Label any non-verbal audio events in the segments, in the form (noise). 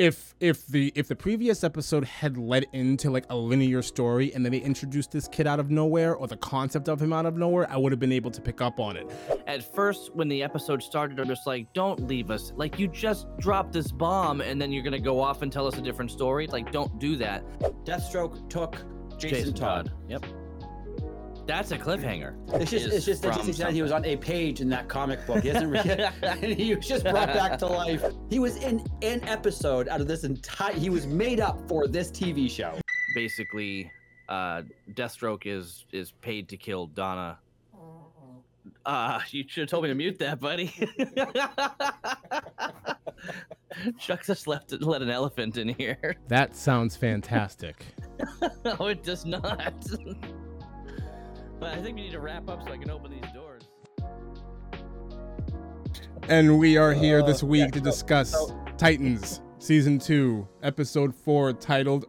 if if the if the previous episode had led into like a linear story and then they introduced this kid out of nowhere or the concept of him out of nowhere, I would have been able to pick up on it. At first, when the episode started, I'm just like, don't leave us. Like, you just dropped this bomb and then you're going to go off and tell us a different story. Like, don't do that. Deathstroke took Jason, Todd. Yep. That's a cliffhanger. It's just, Is it's just from interesting that he was on a page in that comic book. He hasn't re- and (laughs) (laughs) he was just brought back to life. He was in an episode out of this entire. He was made up for this TV show. Basically, uh, Deathstroke is is paid to kill Donna. Uh, (laughs) you should have told me to mute that, buddy. Chuck just left let an elephant in here. That sounds fantastic. no, it does not. But I think we need to wrap up so I can open these doors. and we are here Uh, this week yeah, to so- discuss so- Titans season 2, episode 4 titled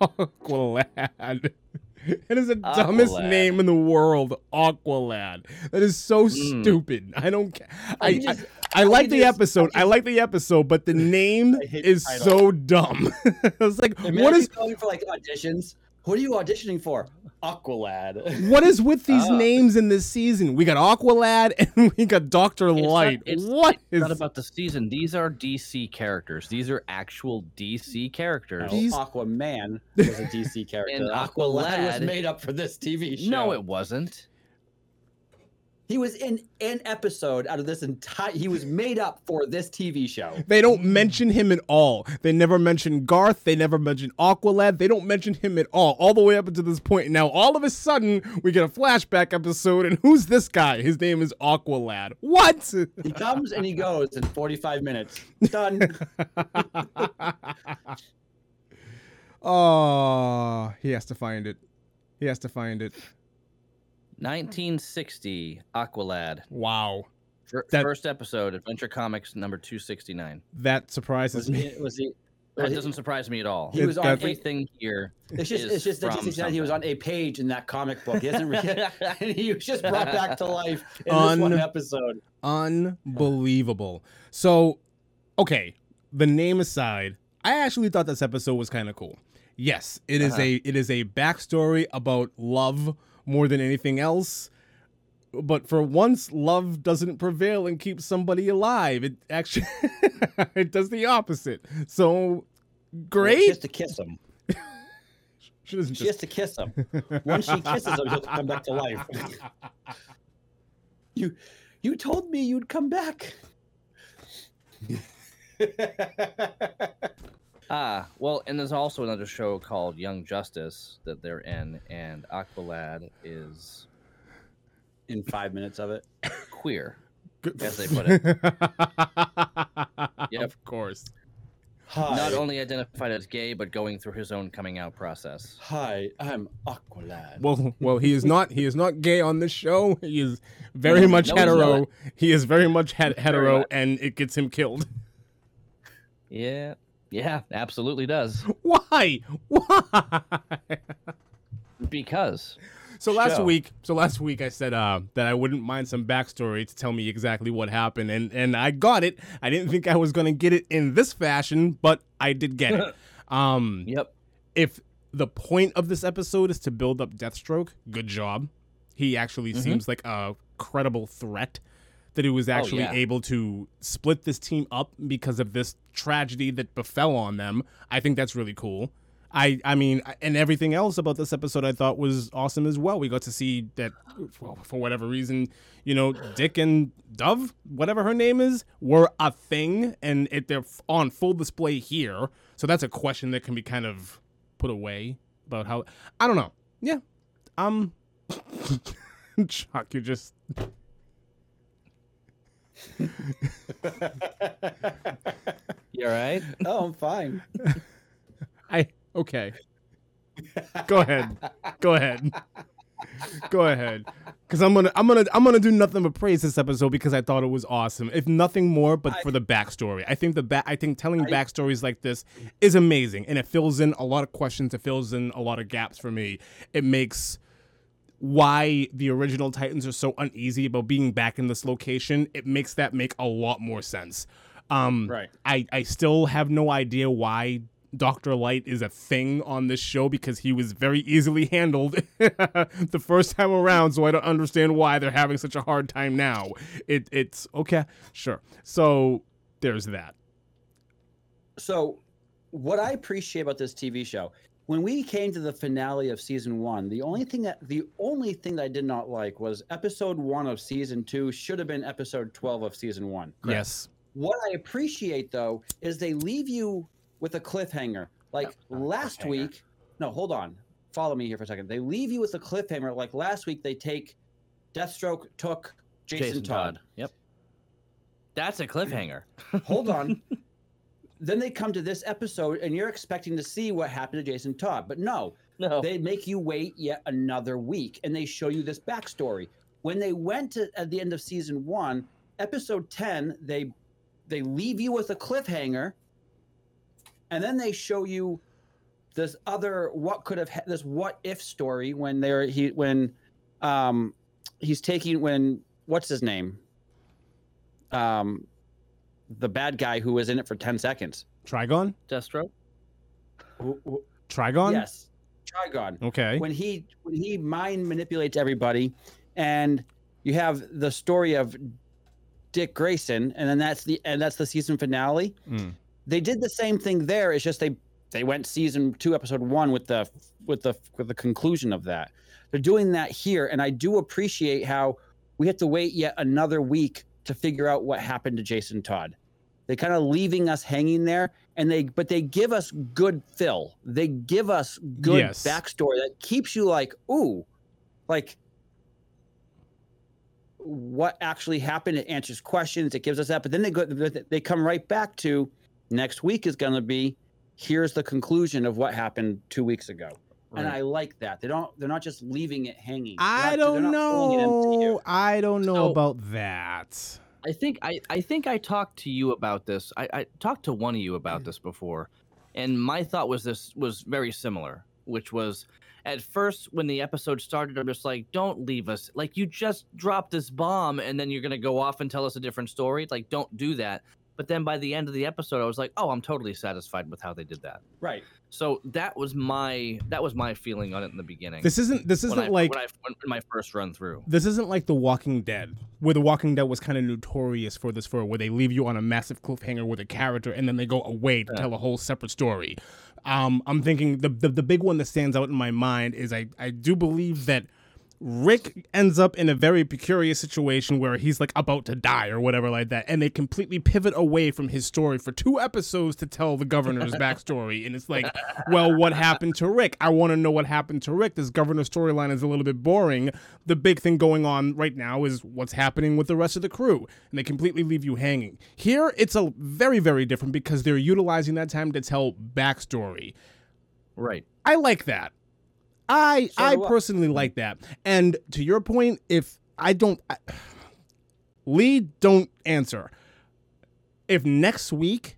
Aqualad. (laughs) It is the dumbest name in the world, Aqualad. That is so Mm. stupid. I don't care. I, You I, just- I like the just- episode. I like the episode, but the (laughs) name is the so dumb. (laughs) it's like what Imagine is going for like auditions? What are you auditioning for? Aqualad. what is with these (laughs) Ah. names in this season? We got Aqualad (laughs) and we got Doctor It's not- Light. it's- what It's is not about the season. These are DC characters. These are actual DC characters. These- Aquaman was a DC (laughs) character. And Aqualad was made up for this TV show. No, it wasn't. He was in an episode out of this entire. He was made up for this TV show. They don't mention him at all. They never mention Garth. They never mention Aqualad. They don't mention him at all, all the way up until this point. Now, all of a sudden, we get a flashback episode, and who's this guy? His name is Aqualad. What? He comes and he goes in 45 minutes. Done. oh, (laughs) he has to find it. He has to find it. 1960, Aqualad. Wow. Fir- That- First episode, Adventure Comics number 269. That surprises Was me. he? Was he? That was doesn't surprise me at all. He was on. that's- Everything here. it's just. is It's just from interesting that he was on a page in that comic book. He hasn't. Re- and (laughs) (laughs) he was just brought back to life in Un- this one episode. Unbelievable. So, okay, the name aside, I actually thought this episode was kind of cool. Yes, it is Uh-huh. a it is a backstory about love more than anything else. But for once, love doesn't prevail and keeps somebody alive. It actually (laughs) it does the opposite. So She great. has to kiss him. She doesn't She has just to kiss him. (laughs) Once she kisses him, he'll come back to life. (laughs) you, you told me you'd come back. Ah, well, and there's also another show called Young Justice that they're in, and Aqualad is In five minutes of it. queer. As they put it. (laughs) Yep. Of course. Hi. Not only identified as gay, but going through his own coming out process. Hi, I'm Aqualad. Well, well, he is not. He is not gay on this show. He is very No, much no, hetero. He is very much het- hetero, much. and it gets him killed. Yeah, yeah, absolutely does. (laughs) Why? Why? Because So last Show. week, so last week I said uh, that I wouldn't mind some backstory to tell me exactly what happened, and and I got it. I didn't think I was gonna get it in this fashion, but I did get it. (laughs) Um, yep, if the point of this episode is to build up Deathstroke, good job. He actually Mhm. seems like a credible threat. That he was actually yeah. able to split this team up because of this tragedy that befell on them. I think that's really cool. I I mean, and everything else about this episode I thought was awesome as well. We got to see that, well, for whatever reason, you know, Dick and Dove, whatever her name is, were a thing, and it, they're on full display here. So that's a question that can be kind of put away about how I don't know. Yeah, um, (laughs) Chuck, you're just (laughs) you all right? oh, I'm fine. I okay. Go ahead. Go ahead. Go ahead. Cause I'm gonna I'm gonna I'm gonna do nothing but praise this episode because I thought it was awesome. If nothing more, but for the backstory. I think the back I think telling I- backstories like this is amazing and it fills in a lot of questions, it fills in a lot of gaps for me. It makes why the original Titans are so uneasy about being back in this location, it makes that make a lot more sense. Um, Right. I I still have no idea why Dr. Light is a thing on this show because he was very easily handled (laughs) the first time around, so I don't understand why they're having such a hard time now. It it's okay, sure. So there's that. So, what I appreciate about this TV show, when we came to the finale of season one, the only thing that the only thing that I did not like was episode one of season two should have been episode twelve of season one. Yes. What I appreciate though is they leave you with a cliffhanger. Like No, last cliffhanger. week, no, hold on. Follow me here for a second. They leave you with a cliffhanger. Like last week, they take Deathstroke took Jason, Todd. Yep. That's a cliffhanger. Hold on. (laughs) then they come to this episode, and you're expecting to see what happened to Jason Todd, but no, No. they make you wait yet another week, and they show you this backstory. When they went to at the end of season one, episode ten, they they leave you with a cliffhanger, and then they show you this other what could have ha- this what if story when they're he when um he's taking when what's his name um the bad guy who was in it for 10 seconds Trigon? Destro. Who- who- Trigon? yes trigon Okay. when he when he mind manipulates everybody and you have the story of dick grayson and then that's the and that's the season finale Mm. they did the same thing there it's just they they went season two episode one with the with the with the conclusion of that they're doing that here and i do appreciate how we have to wait yet another week to figure out what happened to jason todd they kind of leaving us hanging there and they but they give us good fill they give us good Yes. backstory that keeps you like ooh like what actually happened it answers questions it gives us that but then they go they come right back to next week is going to be here's the conclusion of what happened two weeks ago and i like that they don't they're not just leaving it hanging I not- don't not pulling it into you. know. I don't know So- about that. I think I, I think I talked to you about this. I, I talked to one of you Mm. about this before, and my thought was this was very similar, which was at first when the episode started, I'm just like, don't leave us. Like you just dropped this bomb, and then you're gonna go off and tell us a different story. Like don't do that. But then by the end of the episode, I was like, oh, I'm totally satisfied with how they did that. right So that was my that was my feeling on it in the beginning. This isn't this isn't I, like when I when my first run through. this isn't like The Walking Dead, where The Walking Dead was kind of notorious for this, for where they leave you on a massive cliffhanger with a character and then they go away to Yeah. tell a whole separate story. Um, I'm thinking the, the the big one that stands out in my mind is I I do believe that Rick ends up in a very peculiar situation where he's like about to die or whatever like that, and they completely pivot away from his story for two episodes to tell the governor's backstory. And it's like, well, what happened to Rick? I want to know what happened to Rick. This governor storyline is a little bit boring. The big thing going on right now is what's happening with the rest of the crew, and they completely leave you hanging. Here, it's a very, very different because they're utilizing that time to tell backstory. Right. I like that. I So I do I. personally like that. And to your point, if I don't, I, Lee, don't answer. If next week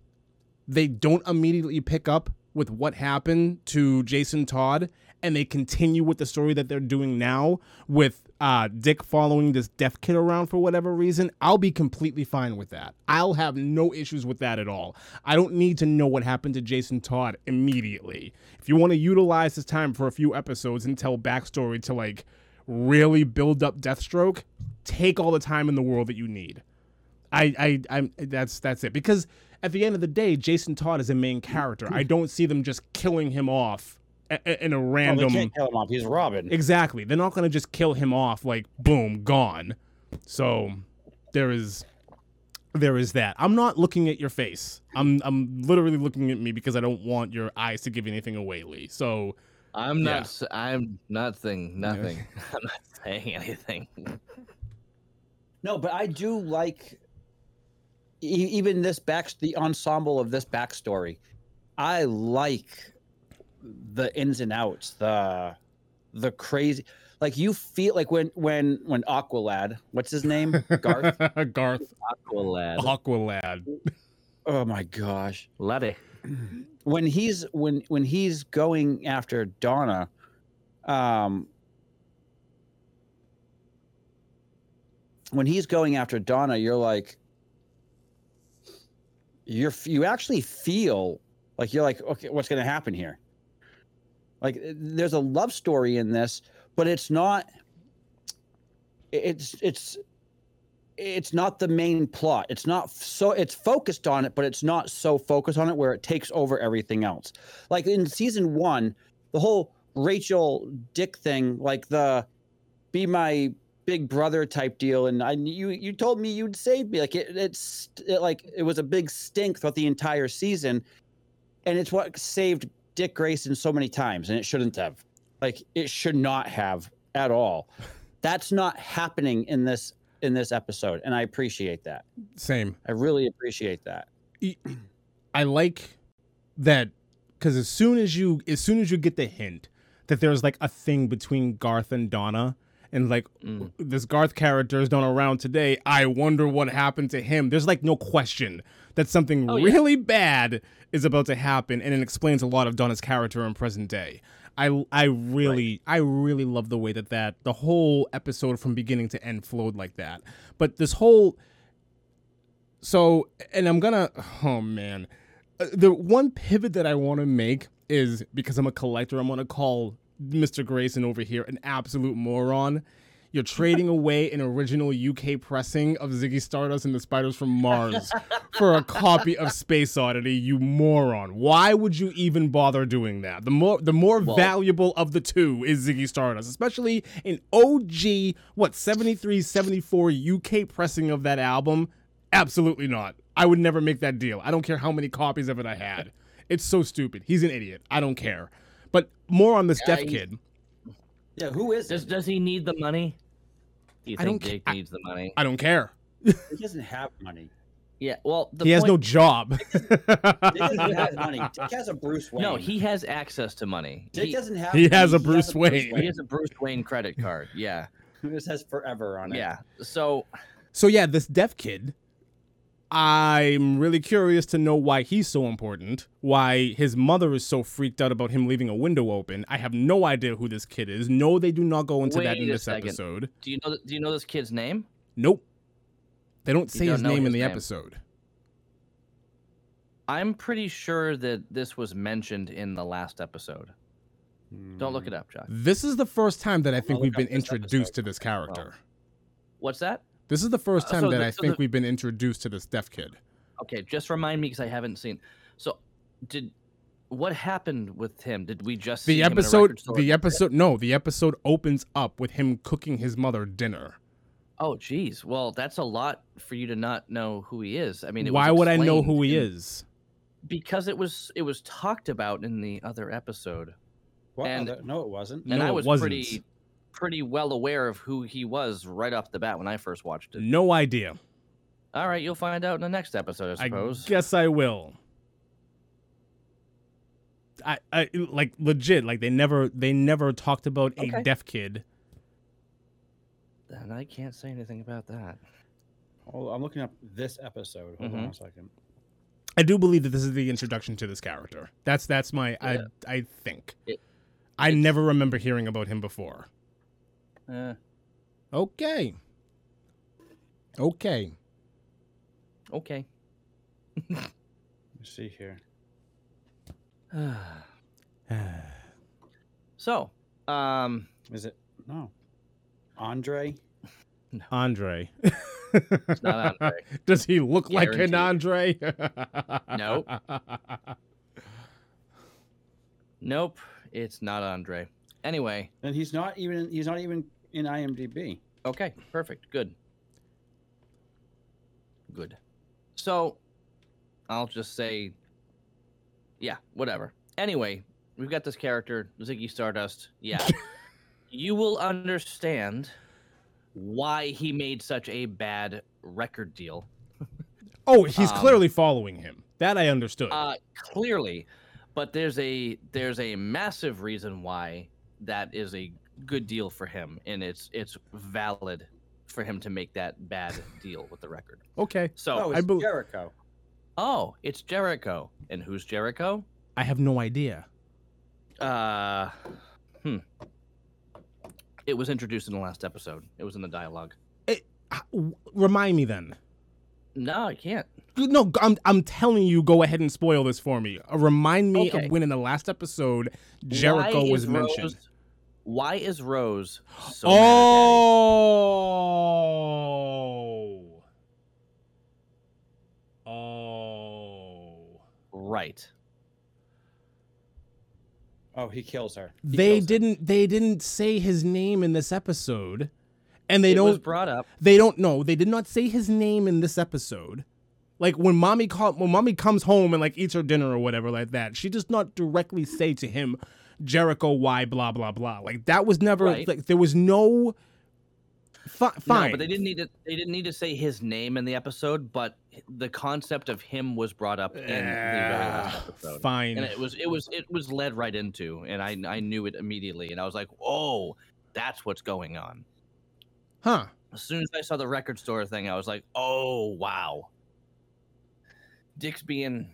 they don't immediately pick up with what happened to Jason Todd and they continue with the story that they're doing now with uh, Dick following this deaf kid around for whatever reason, I'll be completely fine with that. I'll have no issues with that at all. I don't need to know what happened to Jason Todd immediately. If you want to utilize this time for a few episodes and tell backstory to like really build up Deathstroke, take all the time in the world that you need. I, I, I'm that's that's it because at the end of the day, Jason Todd is a main character. I don't see them just killing him off a- a- in a oh, Well, random. they can't kill him off he's robin Exactly. They're not going to just kill him off like boom, gone. So there is there is that. I'm not looking at your face. I'm I'm literally looking at me because I don't want your eyes to give anything away, Lee. So I'm Yeah. not. s- I'm not saying nothing. (laughs) I'm not saying anything. No, but I do like e- even this back the ensemble of this backstory. I like the ins and outs, the the crazy like you feel like when when when Aqualad, what's his name? Garth. (laughs) Garth Aqualad. Aqualad. oh my gosh. Laddie. (clears throat) When he's when when he's going after Donna, um when he's going after Donna, you're like you're you actually feel like you're like okay what's going to happen here like eh, there's a love story in this but it's not it's it's it's not the main plot. It's not so it's focused on it but it's not so focused on it where it takes over everything else. Like in season one the whole rachel dick thing like the be my big brother type deal and i you you told me you'd save me. Like it, it's it, like it was a big stink throughout the entire season and it's what saved dick grayson so many times and it shouldn't have. Like it should not have at all. That's not happening in this in this episode and i appreciate that. Same. i really appreciate that. I like that because as soon as you as soon as you get the hint that there's like a thing between Garth and Donna and like Mm. this Garth character is not around today, I wonder what happened to him. There's like no question that something Oh, yeah. really bad is about to happen, and it explains a lot of Donna's character in present day. I I really I really love the way that that the whole episode from beginning to end flowed like that. But this whole so and I'm gonna oh man, Uh, the one pivot that I want to make is because I'm a collector. I'm gonna call Mr. Grayson over here an absolute moron. You're trading away an original UK pressing of Ziggy Stardust and the Spiders from Mars for a copy of Space Oddity, you moron. Why would you even bother doing that? The more the more Well- valuable of the two is Ziggy Stardust, especially an OG what 73 74 UK pressing of that album. Absolutely not. I would never make that deal. I don't care how many copies of it I had. It's so stupid. He's an idiot. I don't care. But more on this Yeah, deaf he's- kid. yeah who is Does it? does he need the money? Do you I think don't Jake ca- I- needs the money? I don't care. he doesn't have money Yeah. Well, the he has no job. (laughs) Dick doesn't have money dick has a bruce wayne No, he has access to money. dick He, doesn't have He money, has a Bruce Wayne. he has a Bruce Wayne credit card. Yeah. (laughs) this has forever on it Yeah. So So yeah, this deaf kid. I'm really curious to know why he's so important. Why his mother is so freaked out about him leaving a window open. I have no idea who this kid is. No, they do not go into that in this second. episode. do you know do you know this kid's name? Nope. They don't say don't his know name in the name. episode. I'm pretty sure that this was mentioned in the last episode. Don't look hmm. it up, Josh. This is the first time that I think look we've been introduced episode to this character. What's that? This is the first Uh, time so that the- I so think the- we've been introduced to this deaf kid. Okay, just remind me because I haven't seen. So, did what happened with him? Did we just see The him in a episode, the episode, no, the episode opens up with him cooking his mother dinner. Oh, geez. Well, that's a lot for you to not know who he is. I mean, it was Why would I know who he in- is? Because it was it was talked about in the other episode, What And- other- no it wasn't and No, I it was wasn't. pretty pretty well aware of who he was right off the bat when I first watched it. No idea. All right, you'll find out in the next episode, I I suppose. guess I will. I, I like legit like they never they never talked about a deaf kid. Then I can't say anything about that. Hold on, I'm looking up this episode. Hold on Mhm. a second. I do believe that this is the introduction to this character. That's that's my Yeah. I I think. It- I never remember hearing about him before. Uh, Okay. Okay. okay. Let's see here. (sighs) so, um, Is it no? Andre? Andre. it's not Andre. (laughs) Does he look like an Andre? (laughs) Nope. Nope, it's not Andre. Anyway, And he's not even he's not even in IMDb. okay, perfect, good, good. So, I'll just say, yeah, whatever. Anyway, we've got this character, Ziggy Stardust. Yeah, (laughs) you will understand why he made such a bad record deal. (laughs) Oh, he's Um, clearly following him. That I understood. Uh, clearly, but there's a there's a massive reason why that is a good deal for him, and it's it's valid for him to make that bad deal with the record. okay. So, oh, I it's Jericho. oh, it's Jericho, and who's Jericho? I have no idea. Uh, hmm. It was introduced in the last episode. It was in the dialogue. It, h- w- remind me then. No, I can't. No, I'm I'm telling you, go ahead and spoil this for me. Uh, remind me Okay. of when in the last episode Jericho Why was mentioned. Rose, why is Rose so mad at Daddy? oh. Oh. Right. Oh, he kills her. He They kills didn't they didn't say his name in this episode. And they it don't was brought up. they don't know. They did not say his name in this episode. Like when mommy call, when mommy comes home and like eats her dinner or whatever like that, she does not directly say to him, Jericho, why blah blah blah. Like that was never Right. like there was no. Fi- fine, No, but they didn't need to. They didn't need to say his name in the episode, but the concept of him was brought up in the very last Ah, episode. Fine. and it was it was it was led right into, and I I knew it immediately, and I was like, oh, that's what's going on. huh? As soon as I saw the record store thing, I was like, oh wow, Dick's being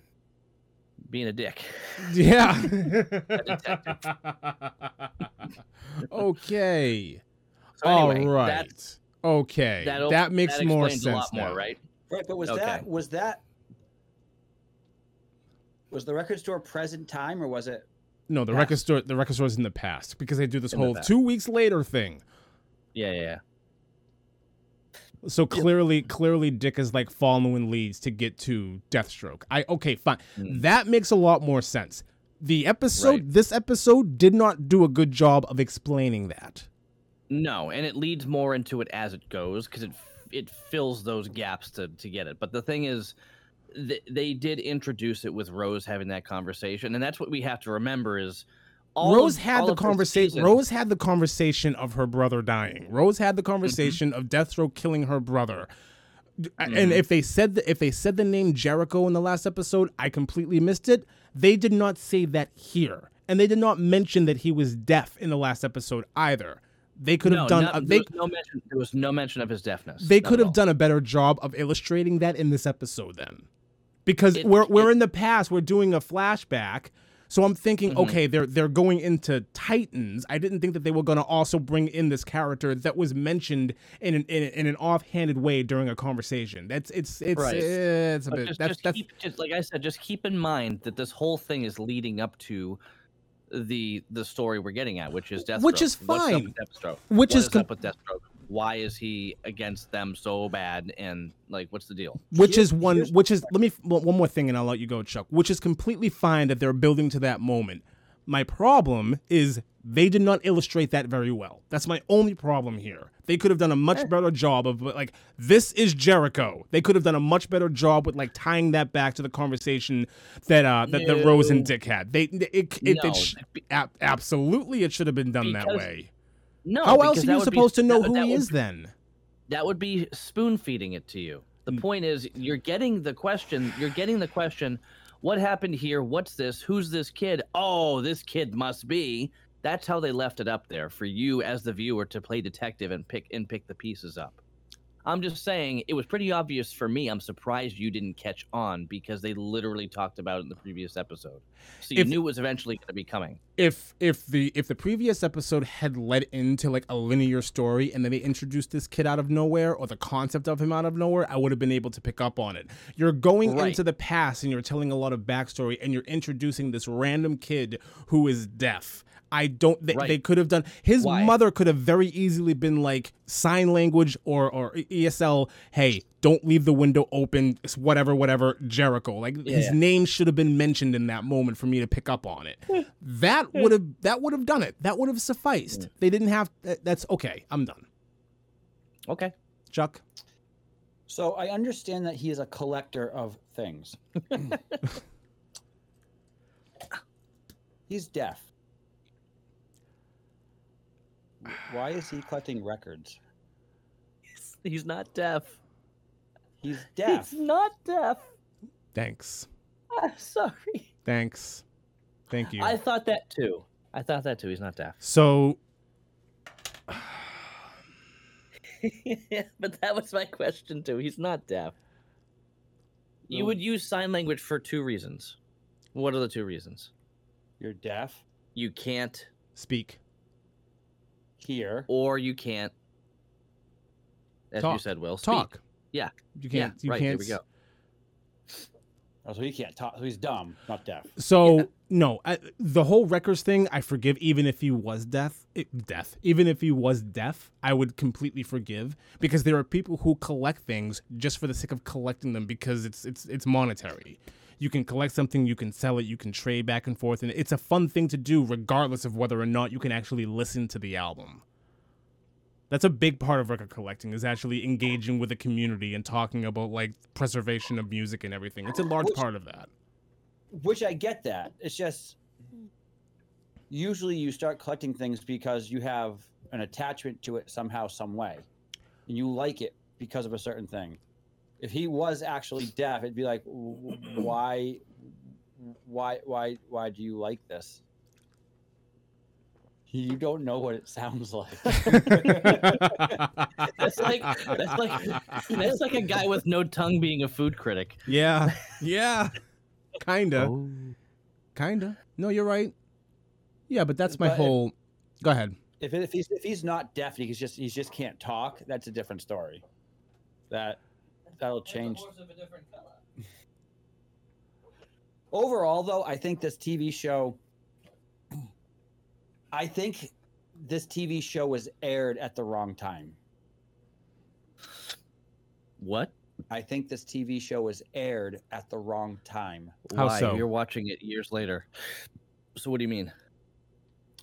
being a dick. Yeah. (laughs) okay. So anyway, All right. okay. that'll- that makes that more explains sense a lot now. more, right? Right, but was Okay. that was that was the record store present time or was it? No, the Past. record store. The record store's in the past because they do this In whole past. two weeks later thing. Yeah, yeah, yeah. So clearly, clearly, Dick is like following leads to get to Deathstroke. I okay, fine. Mm. That makes a lot more sense. The episode, Right. this episode, did not do a good job of explaining that. No, and it leads more into it as it goes because it it fills those gaps to to get it. But the thing is, th- they did introduce it with Rose having that conversation, and that's what we have to remember is all Rose of- had the conversation. Rose had the conversation of her brother dying. Rose had the conversation of Deathstroke killing her brother. D- And if they said the, if they said the name Jericho in the last episode, I completely missed it. They did not say that here, and they did not mention that he was deaf in the last episode either. They could have no, done. no- uh, there was no mention. There was no mention of his deafness. they could have done a better job of illustrating that in this episode then because It- we're we're it- in the past we're doing a flashback so i'm thinking Mhm. okay they're they're going into titans i didn't think that they were going to also bring in this character that was mentioned in an, in, in an offhanded way during a conversation that's it's it's Right. eh, it's a But bit just, that's just that's keep, just like I said, just keep in mind that this whole thing is leading up to the the story we're getting at, which is Deathstroke. Which is fine. which What is com- up with Deathstroke? Why is he against them so bad? And like, what's the deal? which is one which is let me one one more thing and i'll let you go chuck which is completely fine that they're building to that moment. My problem is they did not illustrate that very well. That's my only problem here. They could have done a much better job of like this is jericho. They could have done a much better job with like tying that back to the conversation that uh that, that rose and dick had. They it, it, it, No, sh- ab- absolutely it should have been done that way No, how else are you would be- supposed to know that- who that he would- is then That would be spoon feeding it to you. The Mm. point is, you're getting the question. You're getting the question. What happened here? What's this? Who's this kid? Oh, this kid must be. That's how they left it up there for you as the viewer to play detective and pick and pick the pieces up. I'm just saying it was pretty obvious for me. I'm surprised you didn't catch on because they literally talked about it in the previous episode. So you If- knew it was eventually going to be coming. If if the if the previous episode had led into like a linear story and then they introduced this kid out of nowhere or the concept of him out of nowhere, I would have been able to pick up on it. You're going Right. into the past and you're telling a lot of backstory and you're introducing this random kid who is deaf. I don't. They, Right. they could have done. His Why? mother could have very easily been like sign language or or ASL. Hey, don't leave the window open. It's whatever, whatever. Jericho. Like his Yeah. name should have been mentioned in that moment for me to pick up on it. (laughs) Hmm. that would have that would have done it. That would have sufficed. Hmm. They didn't have. That's okay. I'm done. Okay. Chuck. So I understand that he is a collector of things. (laughs) He's deaf. Why is he collecting records? He's not deaf. He's deaf. He's not deaf. Thanks. I'm sorry. Thanks. Thank you. I thought that too. I thought that too. He's not deaf. so (laughs) (laughs) but that was my question too. He's not deaf. You would use sign language for two reasons. What are the two reasons? You're deaf. You can't, speak. Here. or you can't. As you said, Will speak. Talk. Yeah. You can't. you right, can't. there we go. Oh, so he can't talk. So he's dumb, not deaf. So no, I, the whole records thing, I forgive. Even if he was deaf, it, deaf. Even if he was deaf, I would completely forgive because there are people who collect things just for the sake of collecting them because it's it's it's monetary. You can collect something, you can sell it, you can trade back and forth, and it's a fun thing to do, regardless of whether or not you can actually listen to the album. That's a big part of record collecting is actually engaging with the community and talking about like preservation of music and everything. It's a large Which- part of that. Which I get that. It's just usually you start collecting things because you have an attachment to it somehow, some way, and you like it because of a certain thing. If he was actually deaf, it'd be like, why, why, why, why do you like this? You don't know what it sounds like. (laughs) That's like that's like that's like a guy with no tongue being a food critic. Yeah, (laughs) yeah, kinda, Oh. kinda. No, you're right. Yeah, but that's my But if- whole. Go ahead. if, if he's if he's not deaf, he's just he just can't talk. That's a different story. That that'll change. (laughs) Overall, though, I think this TV show. I think this TV show was aired at the wrong time. What? I think this TV show was aired at the wrong time. How Why? so? You're watching it years later. So what do you mean?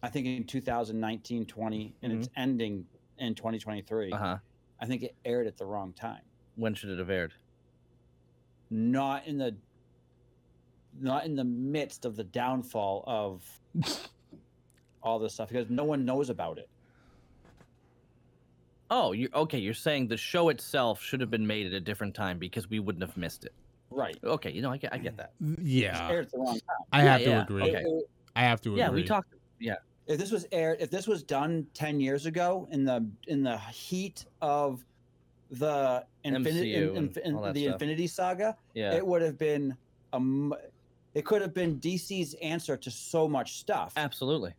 I think in 2019 20, and it's ending in 2023. Uh huh. I think it aired at the wrong time. When should it have aired? not in the not in the midst of the downfall of (laughs) all this stuff because no one knows about it. Oh, you okay? You're saying the show itself should have been made at a different time because we wouldn't have missed it. Right. Okay, you know, I get, I get that. Yeah, aired at the wrong time. I Yeah, have to yeah, agree. okay. I have to agree. Yeah, we talked. Yeah, if this was aired, if this was done ten years ago in the in the heat of the Infinity MCU in, and in- the stuff. Infinity Saga, yeah. it would have been a m- it could have been DC's answer to so much stuff. Absolutely.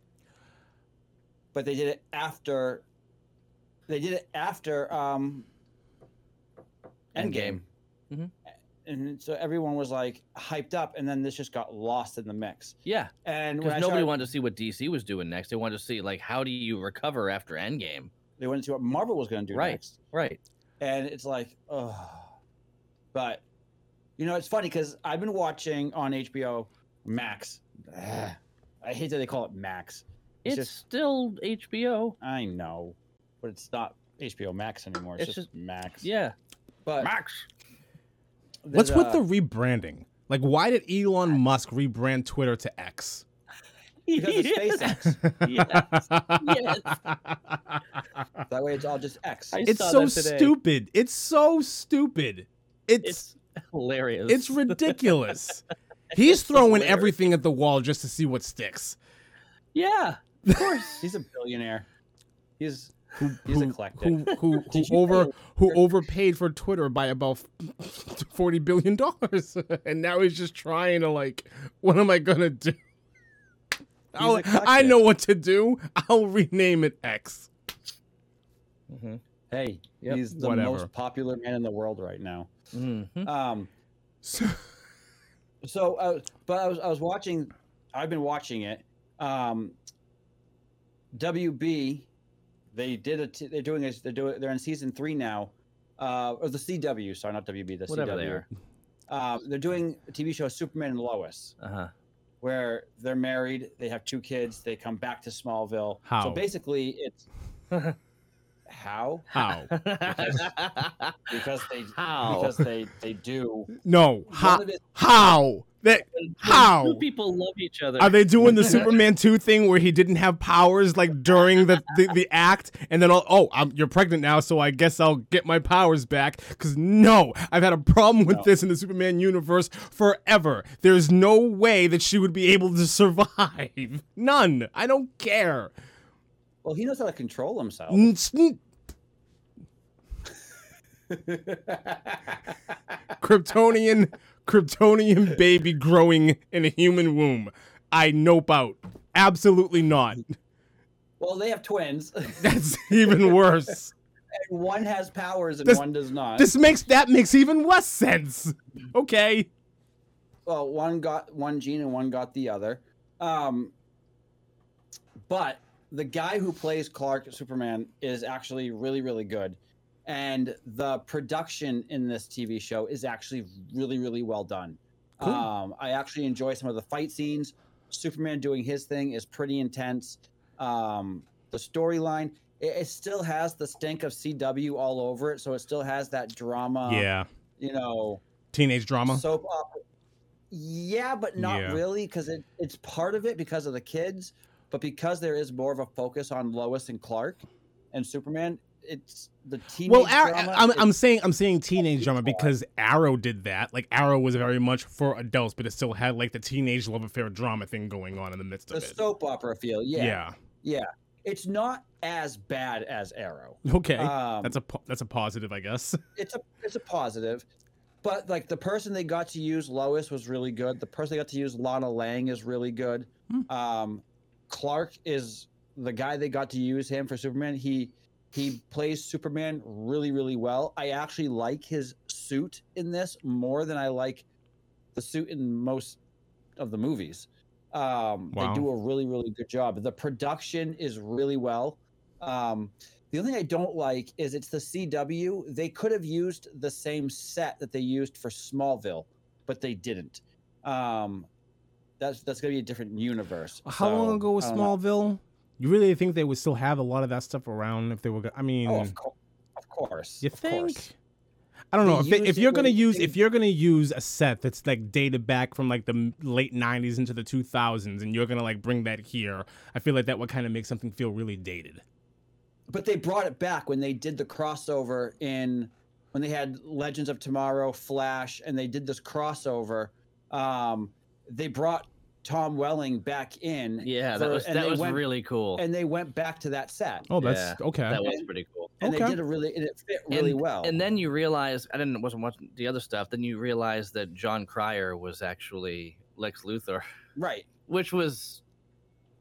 But they did it after they did it after um Endgame. Mhm. And so everyone was like hyped up, and then this just got lost in the mix. Yeah, And because nobody started- wanted to see what DC was doing next. They wanted to see like how do you recover after Endgame? they wanted to see what Marvel was going to do Right. next, Right. and it's like, oh. But you know, it's funny because I've been watching on HBO Max. Ugh. I hate that they call it Max. It's, It's just- still HBO. I know, but it's not HBO Max anymore. It's, It's just, Max. Yeah. but Max. What's there's, with uh, the rebranding? Like, why did Elon Musk rebrand Twitter to X? Because of (laughs) SpaceX. Yes. That way, it's all just X. I it's so stupid. It's so stupid. It's It's hilarious. it's ridiculous. (laughs) He's throwing hilarious. everything at the wall just to see what sticks. yeah. Of (laughs) course. He's a billionaire. He's Who He's who, eclectic. who who (laughs) who Did over know- who overpaid for Twitter by about (laughs) forty billion dollars, and now he's just trying to like, what am I gonna do? I'll- I know what to do. I'll rename it X. mm-hmm. hey, Yep. he's the Whatever. most popular man in the world right now. Mm-hmm. Um, So, so, uh, but I was I was watching. I've been watching it. Um, WB, they did it. They're doing this. They're doing. They're in season three now. Uh, or the CW. Sorry, not WB. The Whatever CW. they are. Uh, they're doing a TV show Superman and Lois. Uh huh. where they're married, they have two kids, they come back to Smallville. How? So basically, it's (laughs) how how? (laughs) because they How? because they they do. No, how? It- How? That How? Two people love each other. are they doing the (laughs) Superman two thing where he didn't have powers like during the the, the act, and then oh, oh I'm, you're pregnant now, so I guess I'll get my powers back? Because no, I've had a problem with No. this in the Superman universe forever. There's no way that she would be able to (laughs) survive. None. I don't care. Well, he knows how to control himself. (laughs) Kryptonian, Kryptonian baby growing in a human womb. I nope out. Absolutely not. well, they have twins, (laughs) That's even worse. And one has powers and This- one does not. This makes that makes even less sense. Okay. well, one got one gene and one got the other. Um, but the guy who plays Clark Superman is actually really, really good. And the production in this TV show is actually really, really well done. Cool. Um, I actually enjoy some of the fight scenes. Superman doing his thing is pretty intense. Um, the storyline, it, it still has the stink of CW all over it. So it still has that drama, yeah, you know, teenage drama. soap opera. Yeah, but not Yeah. really because it, it's part of it because of the kids, but because there is more of a focus on Lois and Clark and Superman, it's the teenage Well, Ar- drama. I'm, I'm saying I'm saying teenage drama because Arrow did that. Like Arrow was very much for adults, but it still had like the teenage love affair drama thing going on in the midst the of it. The soap opera feel. Yeah, yeah. yeah. It's not as bad as Arrow. Okay. Um, that's a that's a positive, I guess. (laughs) it's a it's a positive. But like the person they got to use Lois was really good. The person they got to use Lana Lang is really good. Hmm. Um, Clark is the guy they got to use him for Superman. He he plays Superman really really well. I actually like his suit in this more than I like the suit in most of the movies. Um, Wow. They do a really really good job. The production is really well. Um, the only thing I don't like is it's the CW. They could have used the same set that they used for Smallville, but they didn't. Um, that's that's gonna be a different universe. How So, long ago was Smallville? know. You really think they would still have a lot of that stuff around if they were? go- I mean, Oh, of, co- of course. you of think? course. I don't They know if, they, if you're gonna use they- if you're gonna use a set that's like dated back from like the late '90s into the 2000s, and you're gonna like bring that here. I feel like that would kind of make something feel really dated. But they brought it back when they did the crossover in when they had Legends of Tomorrow, Flash, and they did this crossover. Um, they brought Tom Welling back in. Yeah, that was and that they was went- really cool. and they went back to that set. Oh, that's Yeah, okay. that was pretty cool. and okay. they did a really and it fit really and, well. And then you realize I didn't wasn't watching the other stuff. Then you realize that Jon Cryer was actually Lex Luthor, right. (laughs) which was,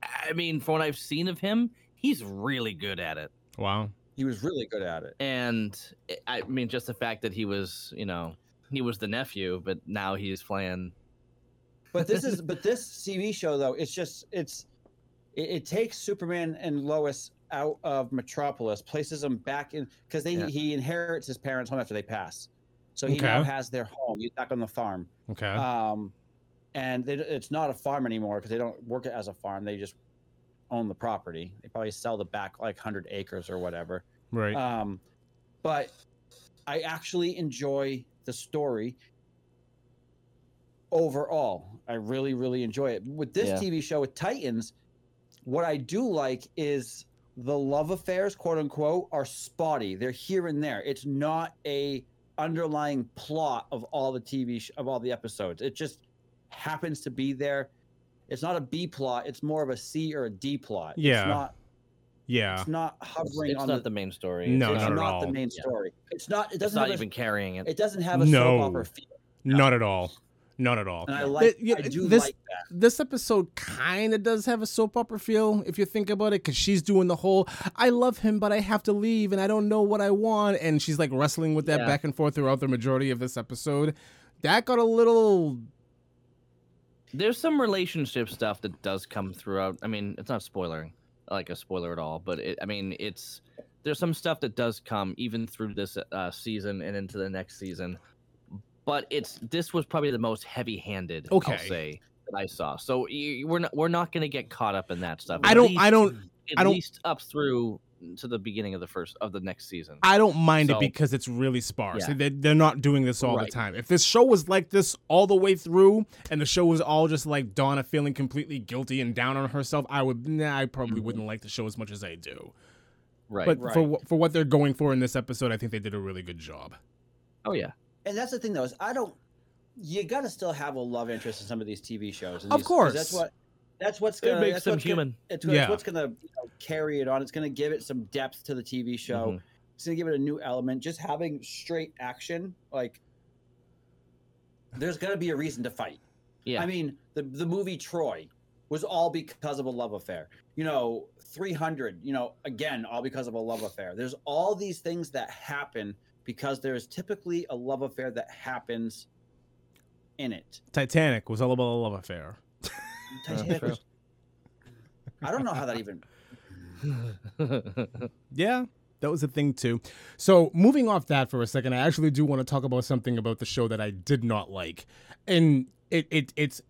I mean, from what I've seen of him, he's really good at it. wow. He was really good at it. And I mean, just the fact that he was, you know, he was the nephew, but now he's playing. But this is but this TV show though, it's just it's it, it takes Superman and Lois out of Metropolis, places them back in because they Yeah. he inherits his parents' home after they pass, so he now has their home. He's back on the farm, Okay. um, and they, it's not a farm anymore because they don't work it as a farm. They just own the property. They probably sell the back like hundred acres or whatever. right. Um, but I actually enjoy the story overall. I really, really enjoy it. With this Yeah. TV show with Titans, what I do like is the love affairs, quote unquote, are spotty. They're here and there. It's not a underlying plot of all the TV sh- of all the episodes. It just happens to be there. It's not a B plot. It's more of a C or a D plot. Yeah. It's not. yeah. It's not It's, hovering it's on not the the main story. No, it's not not, at the all. main Yeah. story. It's not. It doesn't not have even a, carrying it. It doesn't have a No. soap opera feel, Not at all. Not at all. and I like. yeah, I do this- like that. this episode kind of does have a soap opera feel if you think about it because she's doing the whole i love him but i have to leave and i don't know what i want and she's like wrestling with that Yeah. back and forth throughout the majority of this episode that got a little There's some relationship stuff that does come throughout. I mean, it's not spoiling, like a spoiler at all, but it, I mean, it's there's some stuff that does come even through this uh, season and into the next season. But it's this was probably the most heavy-handed. Okay. I'll say that I saw. So you, we're not we're not gonna get caught up in that stuff. I don't- I don't- At I don't- least up through to the beginning of the first of the next season. i don't mind it because it's really sparse Yeah. they, they're not doing this all the time if this show was like this all the way through and the show was all just like donna feeling completely guilty and down on herself i would nah, i probably Mhm. wouldn't like the show as much as i do right. but Right. for for what they're going for in this episode i think they did a really good job oh yeah. And that's the thing, though, is I don't. You got to still have a love interest in some of these TV shows. and Of these- course. that's what. That's what's gonna. makes that's them what's gonna- human. it's, Yeah. what's gonna you know, carry it on. It's gonna give it some depth to the TV show. Mhm. It's gonna give it a new element. Just having straight action, like there's gonna be a reason to fight. Yeah. I mean, the the movie Troy was all because of a love affair. You know, 300, you know, again, all because of a love affair. There's all these things that happen because there's typically a love affair that happens in it. Titanic was all about a love affair. (laughs) Titanic was- (laughs) I don't know how that even. (laughs) Yeah, that was a thing too. So moving off that for a second, I actually do want to talk about something about the show that I did not like, and it, it it's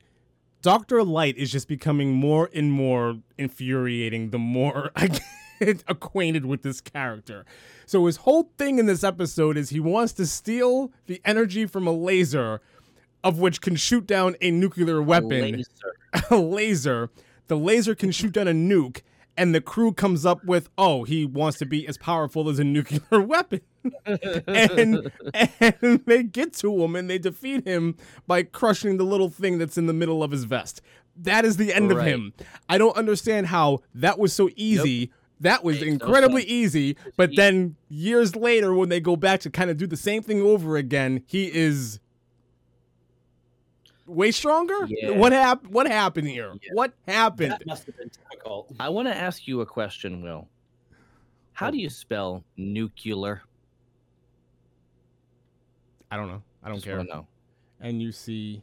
Doctor Light is just becoming more and more infuriating the more I get (laughs) acquainted with this character. So his whole thing in this episode is he wants to steal the energy from a laser, of which can shoot down a nuclear weapon Laser. (laughs) a laser. The laser can shoot down a nuke, and the crew comes up with, "Oh, he wants to be as powerful as a nuclear (laughs) weapon." and and they get to him and they defeat him by crushing the little thing that's in the middle of his vest. That is the end of him. I don't understand how that was so easy. That was Makes no incredibly easy, but then years later, when they go back to kind of do the same thing over again, he is way stronger. Yeah. What happened? What happened here? Yeah. What happened? That must have been difficult. I want to ask you a question, Will. How do you spell nuclear? I don't know. I don't Just care. wanna know. And you see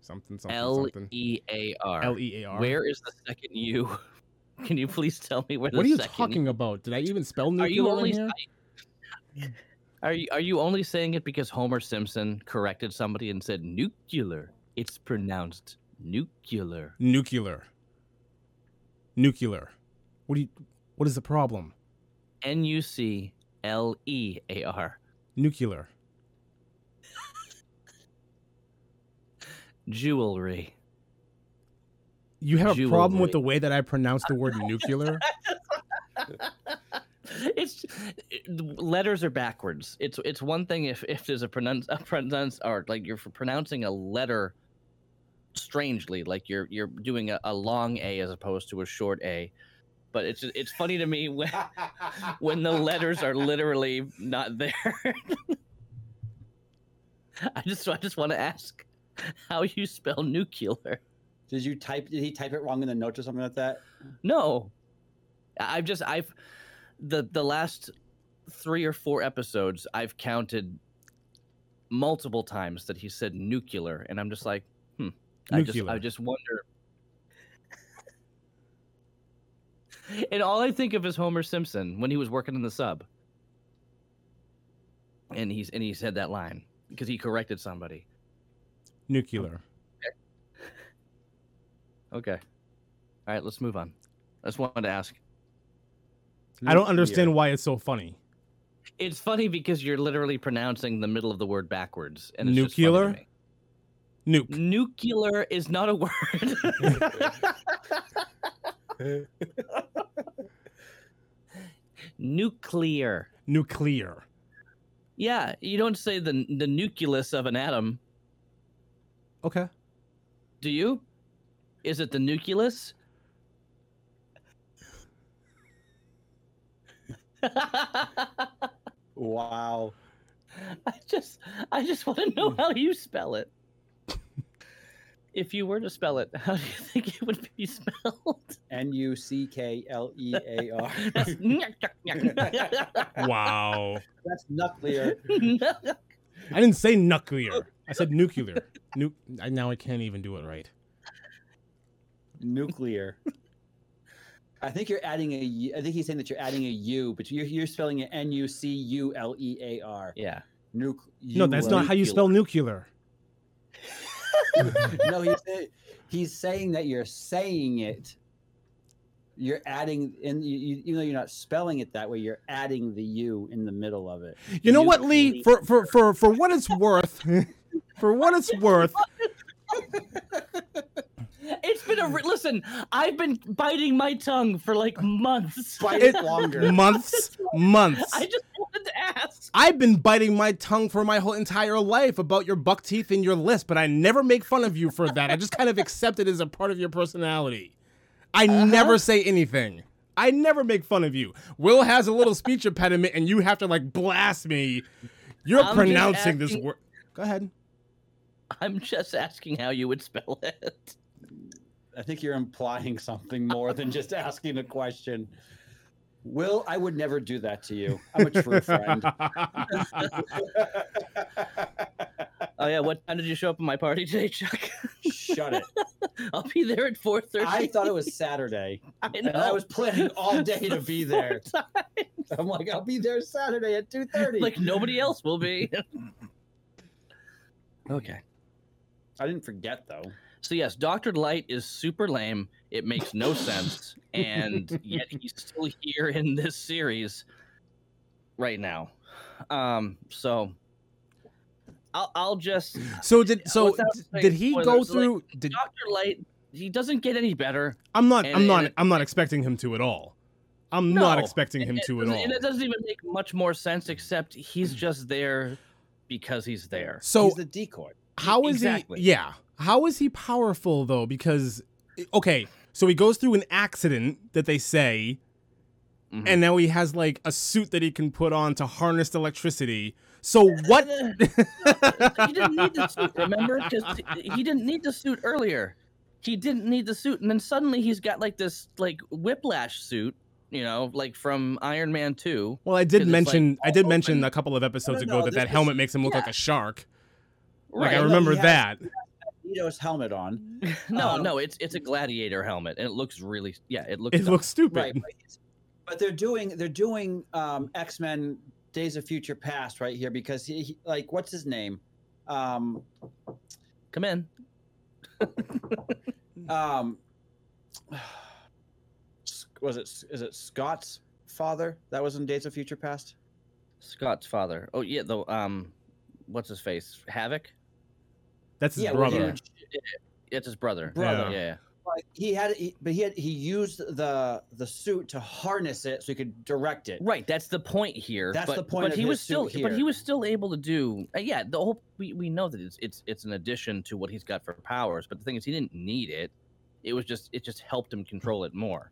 something, something, L something. E A R. L E A R. Where is the second U? (laughs) Can you please tell me where the What are you second talking about? Did I even spell nuclear Are you only here? saying- Are you are you only saying it because Homer Simpson corrected somebody and said nuclear? It's pronounced nuclear. Nuclear. Nuclear. What do you? What is the problem? N U C L E A R. Nuclear. Jewelry. You have a problem with the way that I pronounce the word nuclear? (laughs) it's it- letters are backwards. It's it's one thing if if there's a pronounce a pronounce or like you're pronouncing a letter strangely, like you're you're doing a, a long A as opposed to a short A. But it's it's funny to me when (laughs) when the letters are literally not there. (laughs) I just I just want to ask how you spell nuclear. Did you type? Did he type it wrong in the notes or something like that? No, I- I've just I've the the last three or four episodes I've counted multiple times that he said nuclear, and I'm just like, hmm. I just I just wonder. and all I think of is Homer Simpson when he was working in the sub, and he's and he said that line because he corrected somebody. Nuclear. Okay, all right, let's move on. I just wanted to ask. I don't understand why it's so funny. It's funny because you're literally pronouncing the middle of the word backwards, and it's just funny Nuclear? Nuke. Nuclear is not a word. (laughs) Nuclear. Nuclear. Yeah, you don't say the the nucleus of an atom, Okay. do you? Is it the nucleus? Wow. (laughs) I just I just want to know how you spell it. (laughs) if you were to spell it, how do you think it would be spelled? (laughs) N U C K L E A R. Wow. That's nuclear. I didn't say nuclear. I said nuclear. Nu- I, now I can't even do it right. Nuclear. I think you're adding a. I think he's saying that you're adding a U, but you're you're spelling it N U C U L E A R. yeah. Nuc- No, that's not how you spell nuclear. (laughs) no, he's he's saying that you're saying it. You're adding, and you, you, even though you're not spelling it that way, you're adding the U in the middle of it. You know what, Lee? For for for for what it's worth, (laughs) for what it's worth, It's (laughs) been a re- listen. I've been biting my tongue for like months. Bite It- it (laughs) longer. months, months. I just wanted to ask. I've been biting my tongue for my whole entire life about your buck teeth and your lisp, but I never make fun of you for that. I just kind of accept it as a part of your personality. I Uh-huh. never say anything. I never make fun of you. Will has a little speech impediment, and you have to like blast me. You're I'm just pronouncing this word. Go ahead. I'm just asking how you would spell it. I think you're implying something more than just asking a question. Will, I would never do that to you. I'm a true friend. (laughs) (laughs) Oh yeah, what time did you show up at my party today, Chuck? Shut it. (laughs) I'll be there at four thirty. I thought it was Saturday, I and I was planning all day to be there. Times. I'm like, I'll be there Saturday at two thirty. like nobody else will be. okay. I didn't forget though. So yes, Doctor Light is super lame. It makes no sense, (laughs) and yet he's still here in this series right now. Um, so I'll I'll just So did so Without did he go spoilers, like, through? Did Doctor Light he doesn't get any better. I'm not. and- I'm not. and- I'm not expecting him to at all. I'm not expecting him It to at all. And it doesn't even make much more sense, except he's just there because he's there. So He's the decoy. how is exactly. he? Yeah. How is he powerful though? Because okay, so he goes through an accident that they say, Mhm. and now he has like a suit that he can put on to harness electricity. So what? he didn't need the suit, remember? Because he didn't need the suit earlier. He didn't need the suit, and then suddenly he's got like this like whiplash suit, you know, like from Iron Man Two. well, I did it's, like, mention. I did all mention a couple of episodes no, ago no, that this that is- helmet makes him look like a shark. Right. Like I remember he has- that. Magneto's helmet on. (laughs) no, um, no, it's it's a gladiator helmet, and it looks really yeah, it looks. It dumb. looks stupid. Right. But, but they're doing they're doing um, X Men Days of Future Past right here because he, he like what's his name? Um, Come in. (laughs) um, was it is it Scott's father that was in Days of Future Past? Scott's father. Oh yeah, the um, what's his face? Havoc. That's his yeah, well, he brother. would- It's his brother. Brother. Yeah. yeah. like, he had he, but he had he used the the suit to harness it so he could direct it. Right, that's the point here. That's but, the point But of he his was still, suit but he was still able to do. Uh, yeah, the whole we, we know that it's it's it's an addition to what he's got for powers. But the thing is, he didn't need it. It was just it just helped him control it more.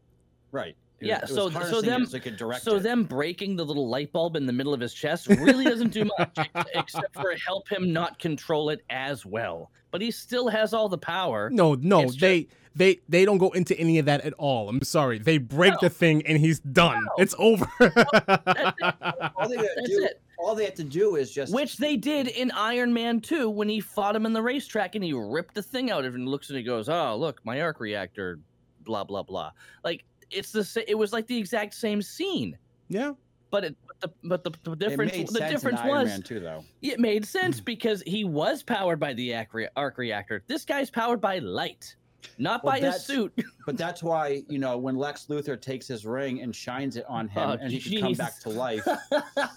Right. It Yeah, was- so- so them- so he could direct So it. them breaking the little light bulb in the middle of his chest really doesn't do much, (laughs) except for help him not control it as well. But he still has all the power. No, no, It's ju- they they they don't go into any of that at all. I'm sorry. They break No. the thing and he's done. No. It's over. all they gotta That's do, it. all they have to do is just Which they did in Iron Man 2 when he fought him in the racetrack and he ripped the thing out of it and looks and he goes, "Oh, look, my arc reactor, blah blah blah." Like it's the sa- it was like the exact same scene, yeah. but it but the but the, the it difference made the sense in difference Iron was Man too, though. it made sense because he was powered by the arc, reactor. This guy's powered by light, not Well, by his suit. (laughs) But that's why you know when Lex Luthor takes his ring and shines it on him, Oh, and he can come back to life.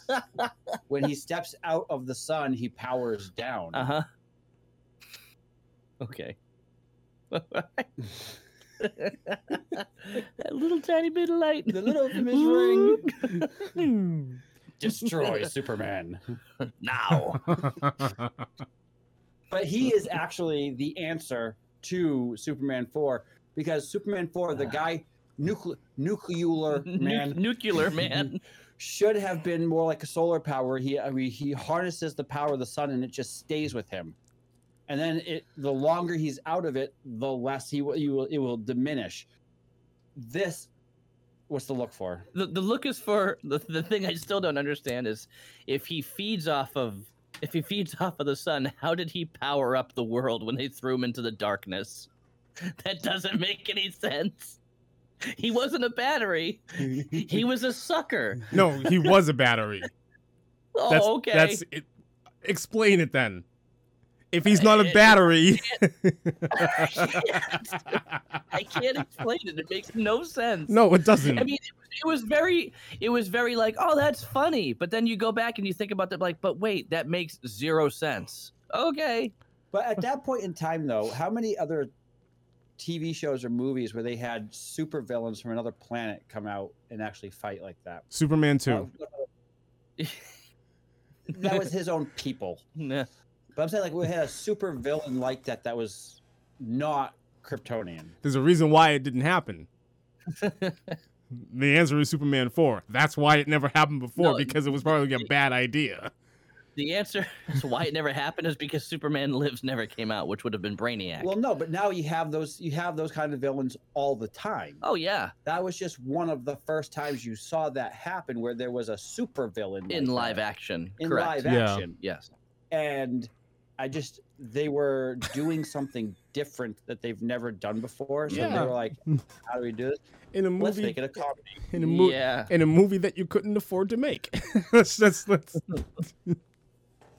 (laughs) when he steps out of the sun, he powers down. uh huh. Okay. (laughs) (laughs) that little tiny bit of light. The little infamous ring (laughs) destroys Superman. (laughs) now. But he is actually the answer to Superman 4 because Superman 4, the ah. guy, nucle- nuclear man, nuclear man. should have been more like a solar power. He I mean, he harnesses the power of the sun and it just stays with him. And then it the longer he's out of it, the less he will, he will it will diminish. This what's the look for? The, the look is for the, the thing I still don't understand is if he feeds off of if he feeds (laughs) off of the sun, how did he power up the world when they threw him into the darkness? (laughs) That doesn't make any sense. He wasn't a battery. He was a sucker. no, he was a battery. (laughs) Oh, That's, okay. That's it. Explain it then. If he's not a battery. (laughs) (laughs) I can't explain it. It makes no sense. no, it doesn't. I mean, it was, it was very, it was very like, oh, that's funny. But then you go back and you think about that, like, but wait, that makes zero sense. Okay. But at that point in time though, how many other TV shows or movies where they had super villains from another planet come out and actually fight like that? Superman 2. Uh, (laughs) that was his own people. Nah. But I'm saying like we had a super villain like that that was not Kryptonian. There's a reason why it didn't happen. (laughs) the answer is Superman 4. That's why it never happened before, No, because it was probably a bad idea. The answer is why it never happened is because Superman Lives never came out, which would have been Brainiac. Well, no, but now you have those you have those kind of villains all the time. oh yeah, That was just one of the first times you saw that happen where there was a super villain in like live that. action. In Correct. live Yeah. action. Yes. And I just they were doing something different that they've never done before. So they were like, "How do we do this? In a movie, Let's movie, make it a comedy." in a movie, yeah. in a movie that you couldn't afford to make. (laughs) that's that's, that's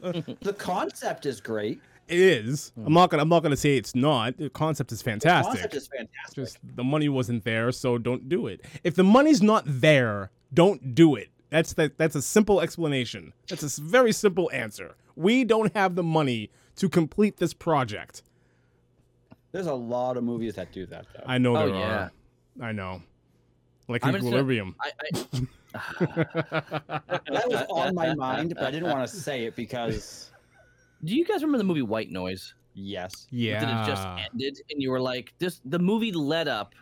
The concept is great. it is. I'm not gonna I'm not gonna say it's not. The concept is The fantastic. concept is fantastic. Just the money wasn't there, so don't do it. If the money's not there, don't do it. That's that. That's a simple explanation. That's a very simple answer. We don't have the money to complete this project. There's a lot of movies that do that though. I know Oh, there yeah. are. I know. Like I'm just gonna- Equilibrium. I, I, (laughs) that was on my mind, but I didn't want to say it because do you guys remember the movie White Noise? yes. yeah. That it just ended, and you were like, "This." The movie led up.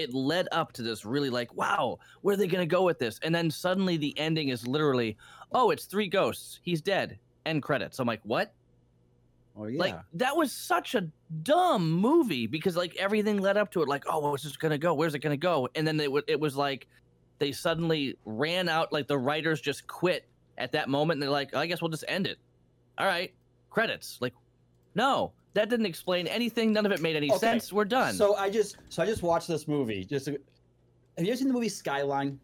It led up to this really like, wow, where are they gonna go with this? And then suddenly the ending is literally, oh, it's three ghosts. He's dead. End credits. I'm like, what? Oh yeah. Like that was such a dumb movie because like everything led up to it. Like, oh, where's this gonna go? Where's it gonna go? And then it, w- it was like they suddenly ran out. Like the writers just quit at that moment. And they're like, I guess we'll just end it. All right, credits. Like, no, that didn't explain anything. None of it made any Okay, sense. We're done. So I just so I just watched this movie. Just have you ever seen the movie Skyline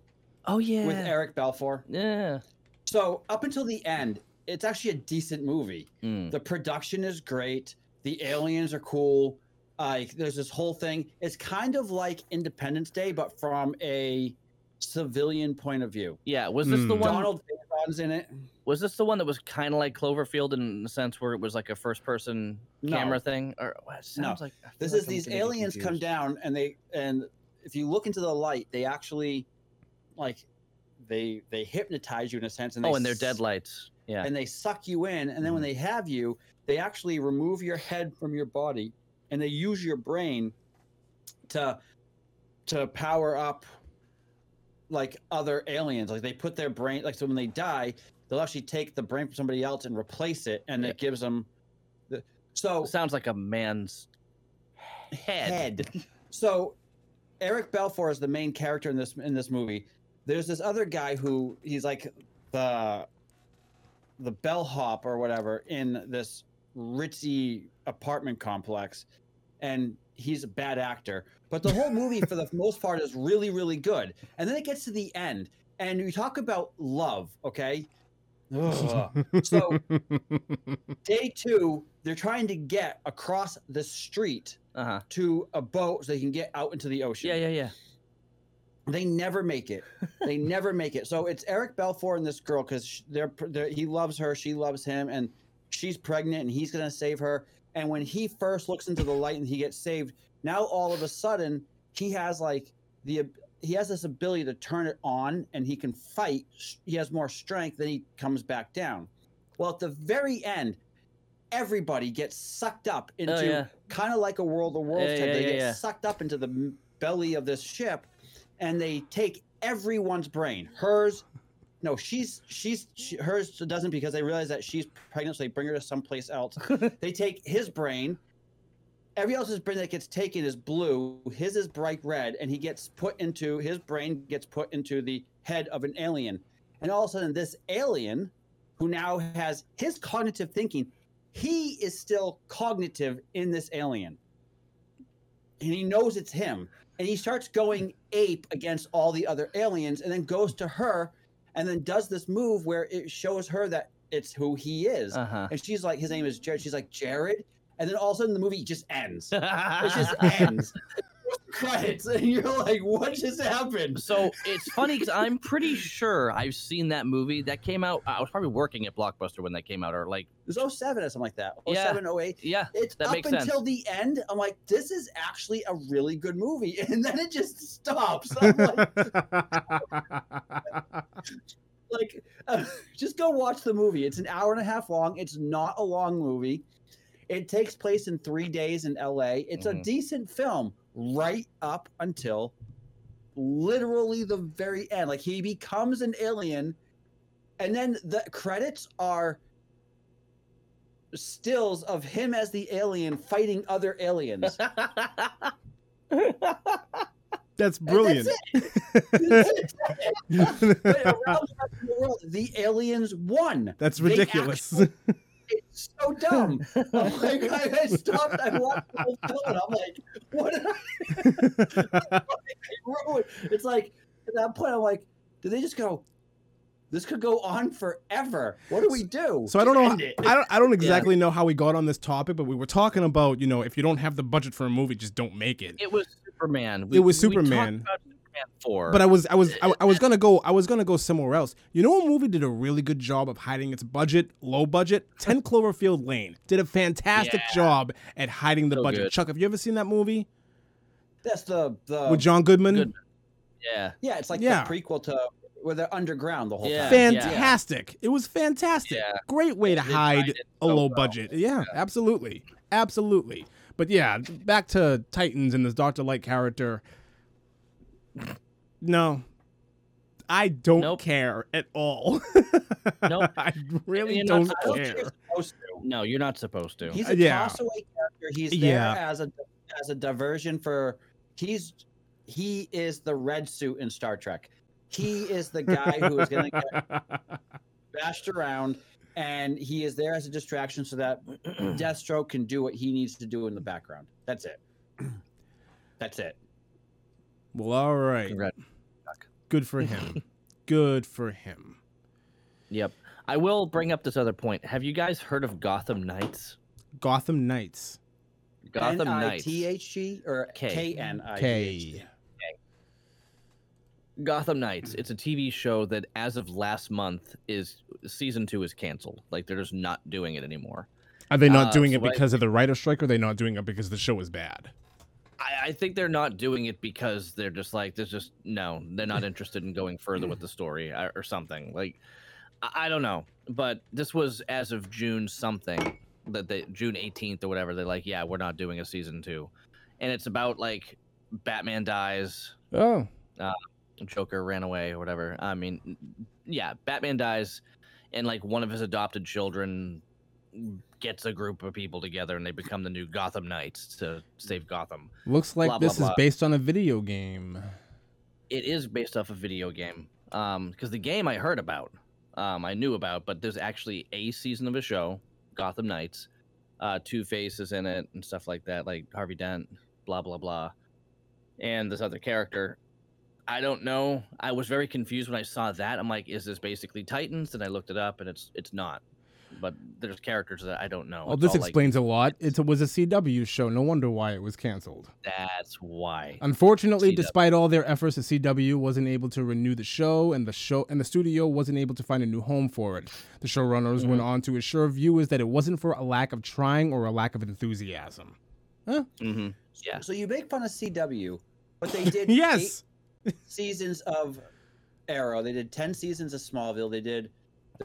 oh yeah, with Eric Balfour? yeah. So up until the end, it's actually a decent movie. Mm. The production is great. The aliens are cool. Uh, there's this whole thing. It's kind of like Independence Day, but from a civilian point of view. Yeah, was this the Hmm. one? Donald Faison's in it. Was this the one that was kind of like Cloverfield in the sense where it was like a first-person No. camera thing? Or well, it sounds like This like is I'm these aliens come down and they and if you look into the light, they actually like they they hypnotize you in a sense. And they Oh, and they're deadlights. Yeah. and they suck you in and then Mm-hmm. when they have you they actually remove your head from your body and they use your brain to to power up like other aliens like they put their brain like so when they die they'll actually take the brain from somebody else and replace it and Yeah. it gives them the so sounds like a man's head. head. (laughs) So Eric Balfour is the main character in this in this movie. There's this other guy who he's like the the bellhop or whatever in this ritzy apartment complex, and he's a bad actor. But the whole movie, for the (laughs) most part, is really really good. And then it gets to the end, and we talk about love. Okay. So day two, they're trying to get across the street Uh huh. to a boat so they can get out into the ocean. Yeah, yeah, yeah. They never make it. They (laughs) never make it. So it's Eric Balfour and this girl because they're, they're he loves her, she loves him, and she's pregnant, and he's gonna save her. And when he first looks into the light and he gets saved, now all of a sudden he has like the he has this ability to turn it on and he can fight. He has more strength. Then he comes back down. Well, at the very end, everybody gets sucked up oh, into Oh, yeah. kind of like a World of Worlds Yeah, type. yeah, they get sucked up into the belly of this ship, and they take everyone's brain. Hers, no, she's she's she, hers doesn't because they realize that she's pregnant, so they bring her to someplace else. (laughs) they take his brain. Every else's brain that gets taken is blue. His is bright red, and he gets put into his brain gets put into the head of an alien, and all of a sudden, this alien, who now has his cognitive thinking, he is still cognitive in this alien, and he knows it's him, and he starts going ape against all the other aliens, and then goes to her, and then does this move where it shows her that it's who he is. Uh huh. And she's like, his name is Jared. She's like, Jared. And then all of a sudden the movie just ends. It just (laughs) ends. Credits. And you're like, what just happened? So it's funny because I'm pretty sure I've seen that movie that came out. I was probably working at Blockbuster when that came out, or like, It was 07 or something like that. Yeah. 07, 08. yeah, It's That up makes sense. until the end. I'm like, this is actually a really good movie. (laughs) And then it just stops. I'm like, (laughs) like uh, just go watch the movie. It's an hour and a half long. It's not a long movie. It takes place in three days in LA. It's a Mhm. decent film right up until literally the very end. Like he becomes an alien, and then the credits are stills of him as the alien fighting other aliens. (laughs) That's brilliant. That's it. (laughs) But around the rest of the world, the aliens won. That's They ridiculous. actually- It's so dumb. I'm (laughs) like, I, I stopped. I watched the whole film, and I'm like, what? Did I, (laughs) I ruined. It's like at that point, I'm like, did they just go? This could go on forever. What do we do? So I don't know. I don't. I don't exactly know how we got on this topic, but we were talking about you know if you don't have the budget for a movie, just don't make it. It was Superman. It was we talked Superman. About Superman four. But I was, I was, I, I was (laughs) gonna go, I was gonna go somewhere else. You know, what movie did a really good job of hiding its budget, low budget. (laughs) Ten Cloverfield Lane did a fantastic Yeah. job at hiding the So budget. good. Chuck, have you ever seen that movie That's the the with John Goodman? Goodman. yeah, yeah. It's like Yeah. the prequel to where they're underground the whole Yeah. time. Fantastic! It was fantastic. Yeah. Great way to hide hide a so low well. budget. Yeah, absolutely, absolutely. But yeah, back to Titans and this Doctor Light character. No, I don't Nope. care at all. (laughs) Nope. I really You're not don't don't care. you're supposed to. no, you're not supposed to. He's Uh, a yeah. toss away character. He's there Yeah. as a as a diversion for he's he is the red suit in Star Trek. He is the guy who is going to get (laughs) bashed around, and he is there as a distraction so that (clears throat) Deathstroke can do what he needs to do in the background. That's it. (clears throat) That's it. Well, all right. Congrats. Good for him. (laughs) Good for him. Yep. I will bring up this other point. Have you guys heard of Gotham Knights? Gotham Knights. Gotham Knights. T H G or K. K N I T H G. K. Gotham Knights. It's a TV show that, as of last month, is season two is canceled. Like they're just not doing it anymore. Are they not Uh, doing so it I- because of the writer strike, or are they not doing it because the show is bad? I, I think they're not doing it because they're just like there's just no, they're not interested in going further with the story or, or something. Like I, I don't know, but this was as of June something that they June 18th or whatever. They're like, yeah, we're not doing a season two, and it's about like Batman dies, Oh, uh, Joker ran away or whatever. I mean, yeah, Batman dies, and like one of his adopted children gets a group of people together and they become the new Gotham Knights to save Gotham. looks like Blah, blah, this blah. is based on a video game. It is based off a video game. Um, because the game I heard about, um, I knew about, but there's actually a season of a show, Gotham Knights. Uh, Two Face is in it and stuff like that, like Harvey Dent, blah blah blah, and this other character. I don't know. I was very confused when I saw that. I'm like, is this basically Titans? And I looked it up, and it's it's not. But there's characters that I don't know. Well, It's this all, like, explains a lot. It was a CW show. No wonder why it was canceled. that's why. Unfortunately, CW. despite all their efforts, the CW wasn't able to renew the show, and the show and the studio wasn't able to find a new home for it. The showrunners went Mm-hmm. on to assure viewers that it wasn't for a lack of trying or a lack of enthusiasm. hmm Yeah. So you make fun of CW, but they (laughs) did yes, eight seasons of Arrow. They did ten seasons of Smallville. They did.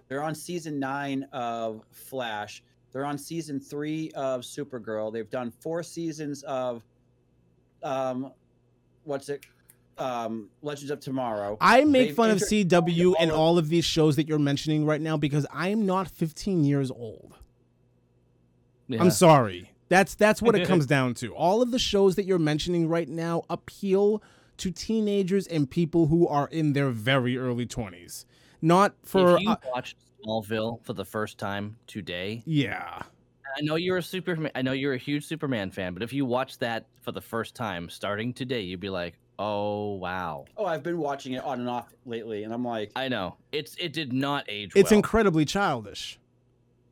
They're on season nine of Flash. They're on season three of Supergirl. They've done four seasons of, um, what's it, um, Legends of Tomorrow. I make They've fun of CW and all of- all of these shows that you're mentioning right now because I'm not 15 years old. yeah. I'm sorry. That's that's what it (laughs) comes down to. All of the shows that you're mentioning right now appeal to teenagers and people who are in their very early 20s. Not for if you uh, watched Smallville for the first time today, yeah. I know you're a Superman. I know you're a huge Superman fan, but if you watch that for the first time, starting today, you'd be like, "Oh wow!" Oh, I've been watching it on and off lately, and I'm like, I know it's it did not age It's well. incredibly childish.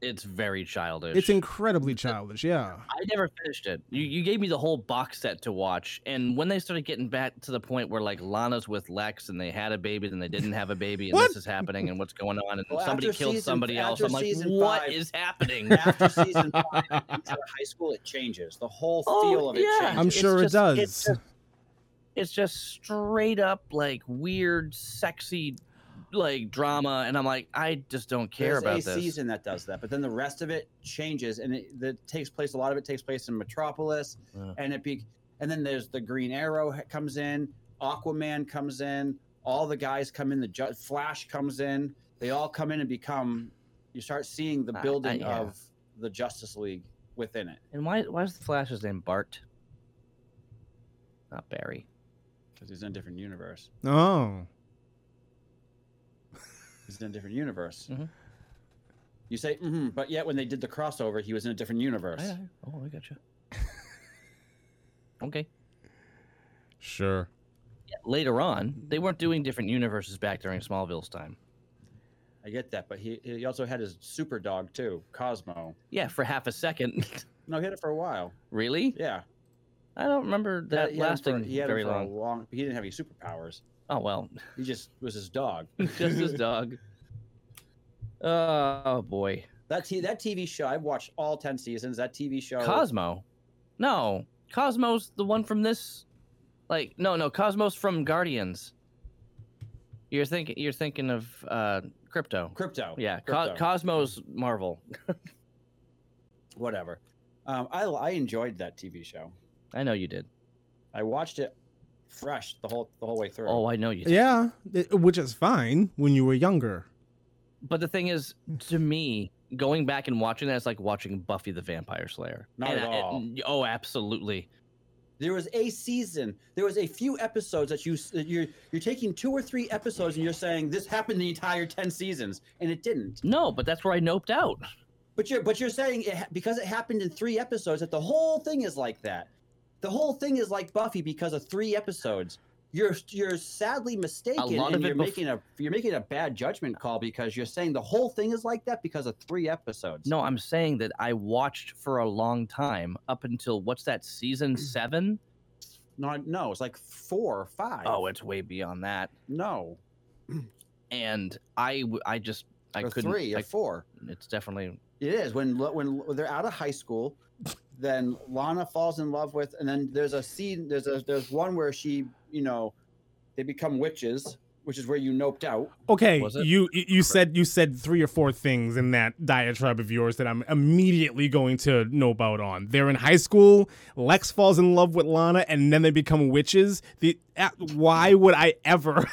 It's very childish. It's incredibly childish. Yeah. I never finished it. You you gave me the whole box set to watch, and when they started getting back to the point where like Lana's with Lex and they had a baby, then they didn't have a baby, and this is happening, and what's going on, and Well, somebody killed season- somebody else. I'm like, season what five- is happening? after season five, (laughs) and enter high school, it changes. The whole Oh, feel of it yeah. changes. I'm It's sure it just- does. It's just, it's just straight up like weird, sexy, like drama, and I'm like, I just don't care There's about a this. season that does that, but then the rest of it changes, and it that takes place. A lot of it takes place in Metropolis, Yeah. and it be, and then there's the Green Arrow comes in, Aquaman comes in, all the guys come in, the Ju- Flash comes in. They all come in and become. You start seeing the I- I- building yeah. of the Justice League within it And why why is the Flash's name Bart? Not Barry. because he's in a different universe. Oh. He's in a different universe. Mhm. You say, mm-hmm, but yet when they did the crossover, he was in a different universe. I, I, oh, I got you. (laughs) okay. Sure. Yeah, later on, they weren't doing different universes back during Smallville's time. I get that, but he he also had his super dog too, Cosmo. Yeah, for half a second. (laughs) No, he had it for a while. really? Yeah, I don't remember that he had for- lasting he had it very for a long. long. He didn't have any superpowers. Oh well, He just was his dog. (laughs) just his dog. Oh boy, That t- that TV show, I've watched all ten seasons. That TV show, Cosmo. No, Cosmo's the one from this. Like, no, no, Cosmo's from Guardians. You're thinking, you're thinking of uh, Krypto. Krypto. Yeah, Co- Cosmo's Marvel. whatever. Um, I I enjoyed that TV show. I know you did. I watched it fresh the whole the whole way through. Oh, I know you did. Yeah, which is fine when you were younger. But the thing is, to me, going back and watching that is like watching Buffy the Vampire Slayer. Not And at I- all. oh, absolutely. There was a season. There was a few episodes that you that you're you're taking two or three episodes and you're saying this happened the entire ten seasons, and it didn't. No, but that's where I noped out. But you're but you're saying it, because it happened in three episodes that the whole thing is like that. The whole thing is like Buffy because of three episodes. You're you're sadly mistaken, lot and of it you're bef- making a you're making a bad judgment call because you're saying the whole thing is like that because of three episodes. No, I'm saying that I watched for a long time up until what's that season (clears throat) seven? no, no, it's like four or five. Oh, it's way beyond that. no, (clears throat) And I I just, I or couldn't. three or I- four. it's definitely It is when when they're out of high school, then Lana falls in love with, and then there's a scene. There's a there's one where she, you know, they become witches, which is where you noped out. Okay, Was it? you you you said you said three or four things in that diatribe of yours that I'm immediately going to nope out on. They're in high school. Lex falls in love with Lana, and then they become witches. The uh, why would I ever?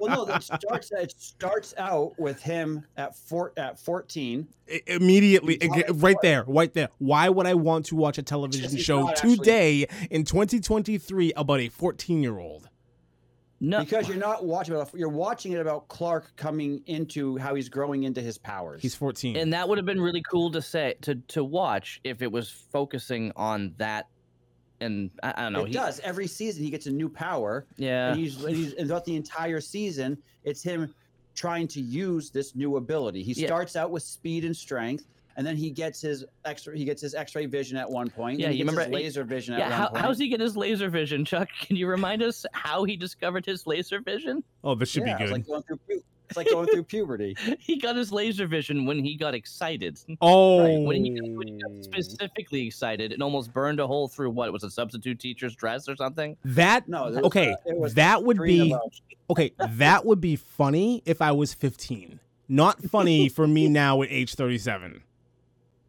Well, no, it (laughs) starts it starts out with him at four at fourteen. I- immediately You ag- thought- right there right there why would i want to watch a television show not actually- today in 2023 about a 14 year old no. Because you're not watching about you're watching it about Clark coming into how he's growing into his powers. he's 14 and that would have been really cool to say to to watch if it was focusing on that. And I, I don't know. it he- does every season he gets a new power, Yeah. and he's, and he's and throughout the entire season, it's him trying to use this new ability. He Yeah. starts out with speed and strength, and then he gets his extra. He gets his X-ray vision at one point. Yeah, and he you gets remember- his laser vision at Yeah, one how, point. how's he get his laser vision, Chuck? (laughs) Can you remind us how he discovered his laser vision? oh this should yeah, be It's good like going through. pu- It's like going through (laughs) puberty. He got his laser vision when he got excited. oh When he, got, when he got specifically excited, it almost burned a hole through what was a substitute teacher's dress or something. that No, was, okay uh, it was that would be about- okay that would be funny if i was 15 not funny (laughs) for me now at age 37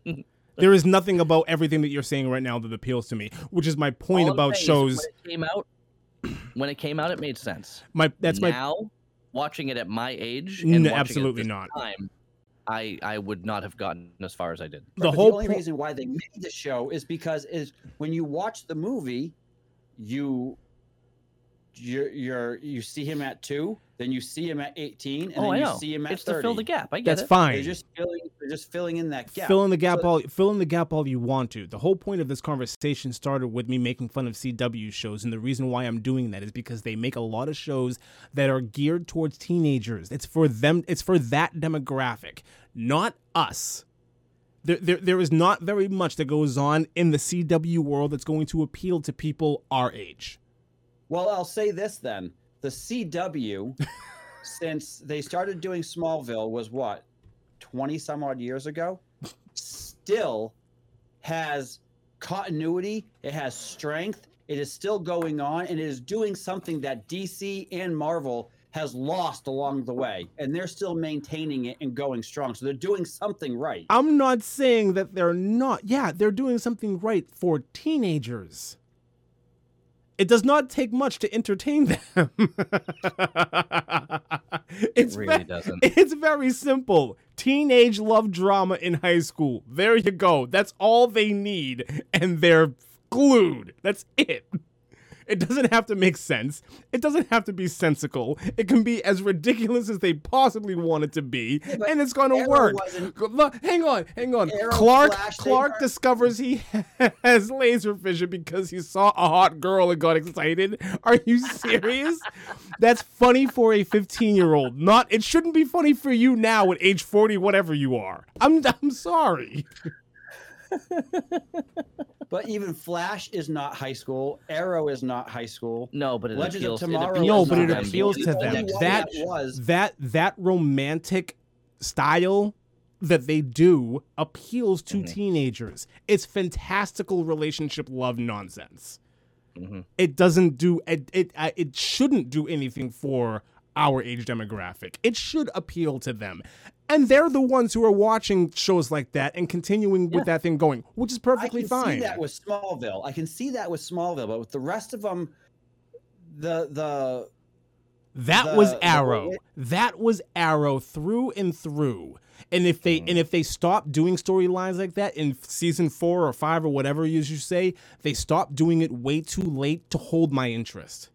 (laughs) there is nothing about everything that you're saying right now that appeals to me which is my point All about shows when it came out. (clears throat) When it came out, it made sense. my that's my now watching it at my age. No, And it absolutely this not. Time, I I would not have gotten as far as I did. the but whole the only po- reason why they made the show is because is when you watch the movie, you you're, you're you see him at two, then you see him at eighteen, and oh, then I you see him at It's thirty. to fill the gap. I get that's it. fine They're just filling. They're just filling in that gap. Fill in the gap So- all fill in the gap all you want to. The whole point of this conversation started with me making fun of CW shows, and the reason why I'm doing that is because they make a lot of shows that are geared towards teenagers. It's for them. It's for that demographic, not us. There, there, there is not very much that goes on in the CW world that's going to appeal to people our age. Well, I'll say this then: the CW, (laughs) since they started doing Smallville, was what twenty some odd years ago. Still has continuity. It has strength. It is still going on, and it is doing something that DC and Marvel has lost along the way, and they're still maintaining it and going strong. So they're doing something right. I'm not saying that they're not. Yeah, they're doing something right for teenagers. It does not take much to entertain them. (laughs) it's It really ve- doesn't. It's very simple. Teenage love drama in high school. There you go. That's all they need, and they're glued. That's it. It doesn't have to make sense. It doesn't have to be sensical. It can be as ridiculous as they possibly want it to be, but and it's going to work. look, hang on, hang on. Arrow, Clark Clark discovers he (laughs) has laser vision because he saw a hot girl and got excited. Are you serious? (laughs) That's funny for a 15-year-old. Not it shouldn't be funny for you now at age 40 whatever you are. I'm I'm sorry. (laughs) But even Flash is not high school. Arrow is not high school. No, but it Legends of appeals. Tomorrow it appeals No, but to it them. appeals to them. only one That was that that romantic style that they do appeals to Mhm. teenagers. It's fantastical relationship love nonsense. Mhm. It doesn't do it. It uh, it shouldn't do anything for our age demographic. It should appeal to them, and they're the ones who are watching shows like that and continuing with that thing going, which is perfectly fine. I can fine. see that with Smallville. I can see that with Smallville, but with the rest of them, the the That the- was Arrow. way- that was Arrow through and through. And if they Mm. and if they stop doing storylines like that in season four or five or whatever is you say, they stop doing it way too late to hold my interest.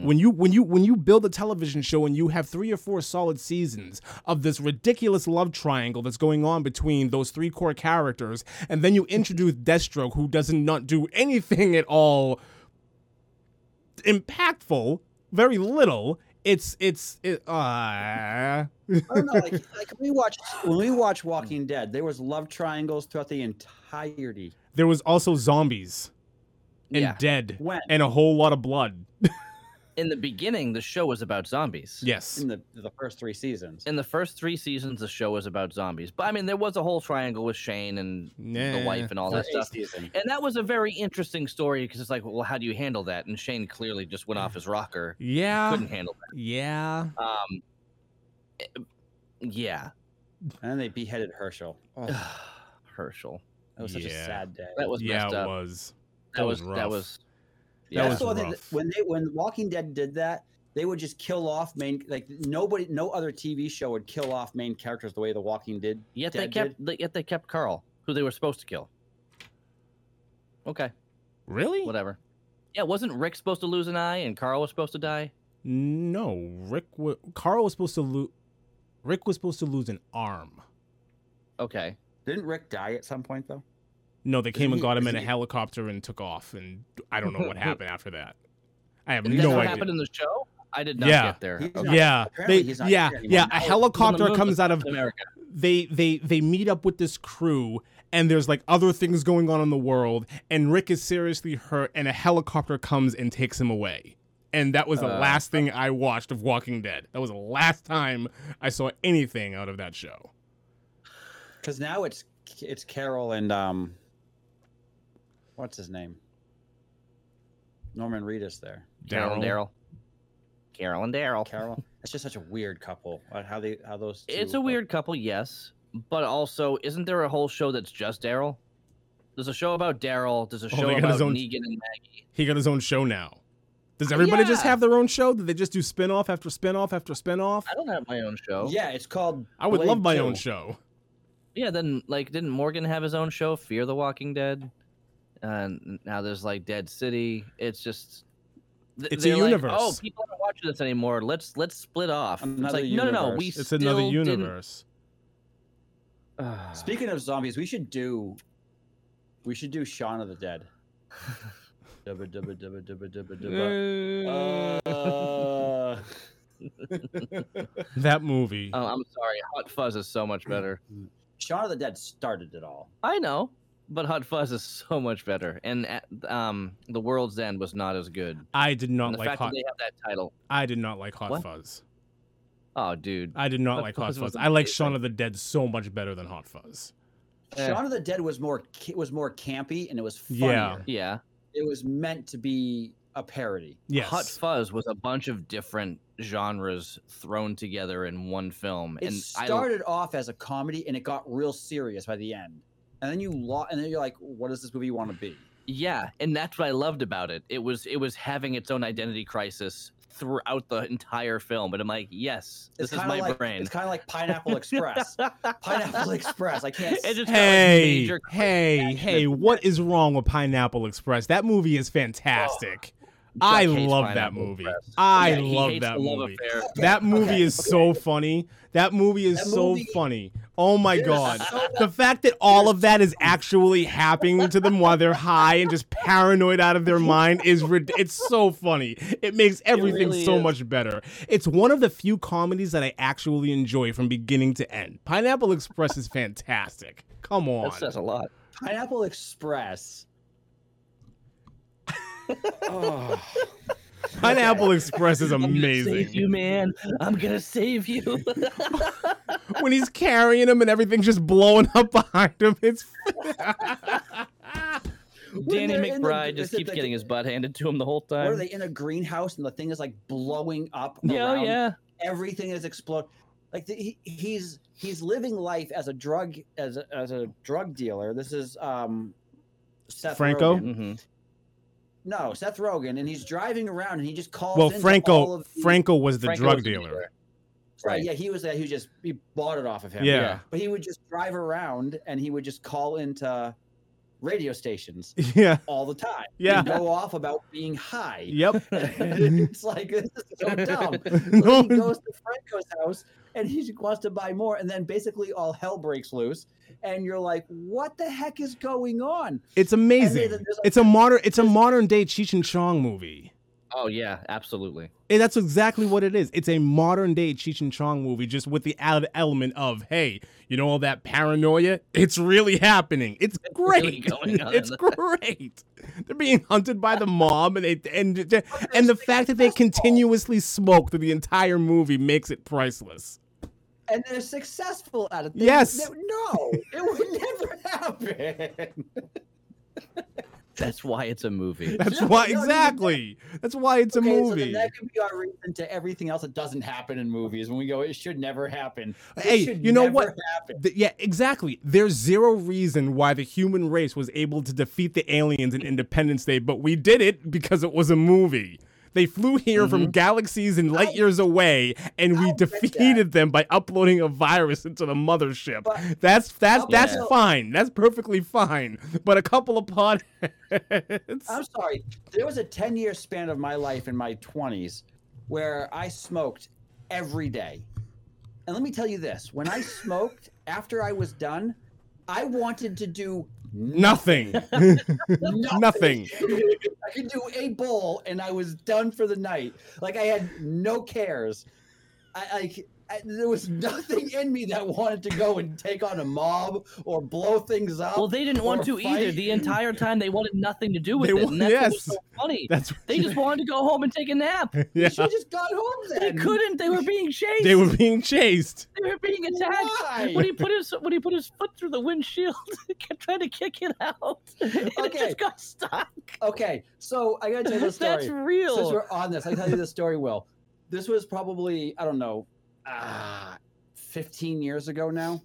Mm. When you when you when you build a television show and you have three or four solid seasons of this ridiculous love triangle that's going on between those three core characters, and then you introduce Deathstroke, who doesn't not do anything at all impactful, very little. It's it's it, uh, I don't know. Like, (laughs) like we watched when we watched Walking Dead, there was love triangles throughout the entirety. there was also zombies and Yeah. dead When and a whole lot of blood. (laughs) In the beginning, the show was about zombies. Yes. in the the first three seasons. In the first three seasons, the show was about zombies. But I mean, there was a whole triangle with Shane and the wife and all that stuff. season. And that was a very interesting story because it's like, well, how do you handle that? And Shane clearly just went off (sighs) his rocker. Yeah. Couldn't handle that. Yeah. Um, eh, yeah, And then they beheaded Hershel. Oh, (sighs) Hershel. that Hershel. was such a sad day. That was yeah, messed it up. was. that was was that was. That Yeah, That's was the one thing when they when Walking Dead did that, they would just kill off main like nobody, no other TV show would kill off main characters the way The Walking did. yet they kept. th- Yet they kept Carl, who they were supposed to kill. Okay, Really? whatever. Yeah, wasn't Rick supposed to lose an eye and Carl was supposed to die? No, Rick. wa Carl was supposed to lose. Rick was supposed to lose an arm. Okay. Didn't Rick die at some point though? No, they came Isn't and got him in a he- helicopter and took off, and I don't know what (laughs) happened after that. I have That's no what idea. happened in the show. I did not Yeah. get there. He's Okay. not- yeah, they, he's not yeah, here yeah. A it's on the helicopter comes out of America. they they they meet up with this crew and there's like other things going on in the world and Rick is seriously hurt and a helicopter comes and takes him away. And that was the Uh. last thing I watched of Walking Dead. That was the last time I saw anything out of that show. Because now it's it's Carol and um, what's his name? Norman Reedus there. Carol and Daryl. Daryl. Carol and Daryl. Carol. It's just such a weird couple. How they how those. It's a are- weird couple, yes, but also, isn't there a whole show that's just Daryl? There's a show about Daryl. There's a Oh, show they got about his own- Negan and Maggie. He got his own show now. Does everybody just have their own show? Did they just do spin-off after spin-off after spin-off? I don't have my own show. Yeah, it's called. I would Blade love my 2. own show. Yeah. Then, like, didn't Morgan have his own show, Fear the Walking Dead? And now there's like Dead City. It's just. th- It's a they're like, universe. oh, people aren't watching this anymore. Let's let's split off. Another it's like no, no, no. We. It's another still didn't- universe. (sighs) Speaking of zombies, we should do. We should do Shaun of the Dead. (laughs) Dubba, dubba, dubba, dubba, dubba, dubba. Uh, (laughs) that movie. Oh, I'm sorry. Hot Fuzz is so much better. Shaun of the Dead started it all. I know, but Hot Fuzz is so much better. And uh, um, The World's End was not as good. I did not And the like fact Hot that they have that title. I did not like Hot What? Fuzz. Oh, dude. I did not Hot like Hot Fuzz Fuzz. I like. Shaun of the Dead so much better than Hot Fuzz. Eh. Shaun of the Dead was more was more campy and it was funnier. Yeah. Yeah. It was meant to be a parody. Yes. Hot Fuzz was a bunch of different genres thrown together in one film. It and I, started off as a comedy and it got real serious by the end. And then you lo- and then you're like, what does this movie want to be? yeah, and that's what I loved about it. It was it was having its own identity crisis throughout the entire film. But I'm like, yes, this is my like, brain. It's kind of like Pineapple Express. (laughs) Pineapple Express. I can't. It just like, Hey, major hey, hey, what is wrong with Pineapple Express? That movie is oh. fantastic. I love that movie. Express. I Yeah, love that movie. affair. That movie okay, is okay. so funny. That movie is That so movie- funny. Oh my god. so The fact that all of that is actually happening to them while they're high and just paranoid out of their mind is it's so funny. It makes everything really so is. much better. It's one of the few comedies that I actually enjoy from beginning to end. Pineapple Express is fantastic. Come on. That says a lot. Pineapple Express. Oh. Pineapple Express is I'm gonna amazing. save you, man. I'm gonna save you. (laughs) when he's carrying him and everything's just blowing up behind him. It's (laughs) Danny they're the- McBride just keeps the- getting his butt handed to him the whole time. What are they in a greenhouse and the thing is like blowing up? Yeah, oh, around yeah. everything is explode. Like the, he, he's he's living life as a drug as a, as a drug dealer. This is um, Seth Franco? Rogen. No, Seth Rogen, and he's driving around and he just calls. well, into all Franco. of the- Franco was the Franco drug was dealer. dealer. Right, Right. yeah, he was that. He just he bought it off of him. Yeah. but he would just drive around and he would just call into radio stations (laughs) Yeah. all the time. Yeah. He'd go off about being high. Yep. (laughs) it's like this is so (laughs) dumb. No, then he goes to Franco's house and he wants to buy more, and then basically all hell breaks loose, and you're like, "What the heck is going on?" it's amazing. then like, It's a modern. It's a modern day Cheech and Chong movie. Oh yeah, absolutely. And that's exactly what it is. It's a modern day Cheech and Chong movie, just with the added element of, hey, you know all that paranoia? It's really happening. It's really great. going (laughs) on. it's great. They're being hunted by the mob, and they and and the fact that they continuously smoke through the entire movie makes it priceless. And they're successful at it. They- Yes. they- no, it would (laughs) never happen. That's why it's a movie. That's No, why no, no, exactly. That's why it's a Okay, So movie. then that could be our reason to everything else that doesn't happen in movies. When we go, it should never happen. It Hey, should you know never what? Happen. Th- yeah, exactly. There's zero reason why the human race was able to defeat the aliens in Independence Day, but we did it because it was a movie. They flew here from mm-hmm. galaxies and light years away, and we defeated them by uploading a virus into the mothership. But- that's that's I'll that's fine. That's perfectly fine. But a couple of pod. I'm sorry. There was a 10 year span of my life in my 20s where I smoked every day. And let me tell you this when I smoked, after I was done, I wanted to do Nothing. (laughs) Nothing. I could do a bowl and I was done for the night. Like I had no cares. I like there was nothing in me that wanted to go and take on a mob or blow things up. Well, they didn't want or to either. The entire time they wanted nothing to do with They it, wa- and that's what was yes. so funny. That's They just wanted to go home and take a nap. (laughs) yeah. You should have just got home They couldn't. They were being chased. They were being chased. They were being attacked. Why? When he put his when he put his foot through the windshield, (laughs) kept trying to kick it out. (laughs) And it just got stuck. Okay, so I gotta tell you this story. That's real. Since real. we're on this, I tell you this story. Will this was probably I don't know, uh, 15 years ago now.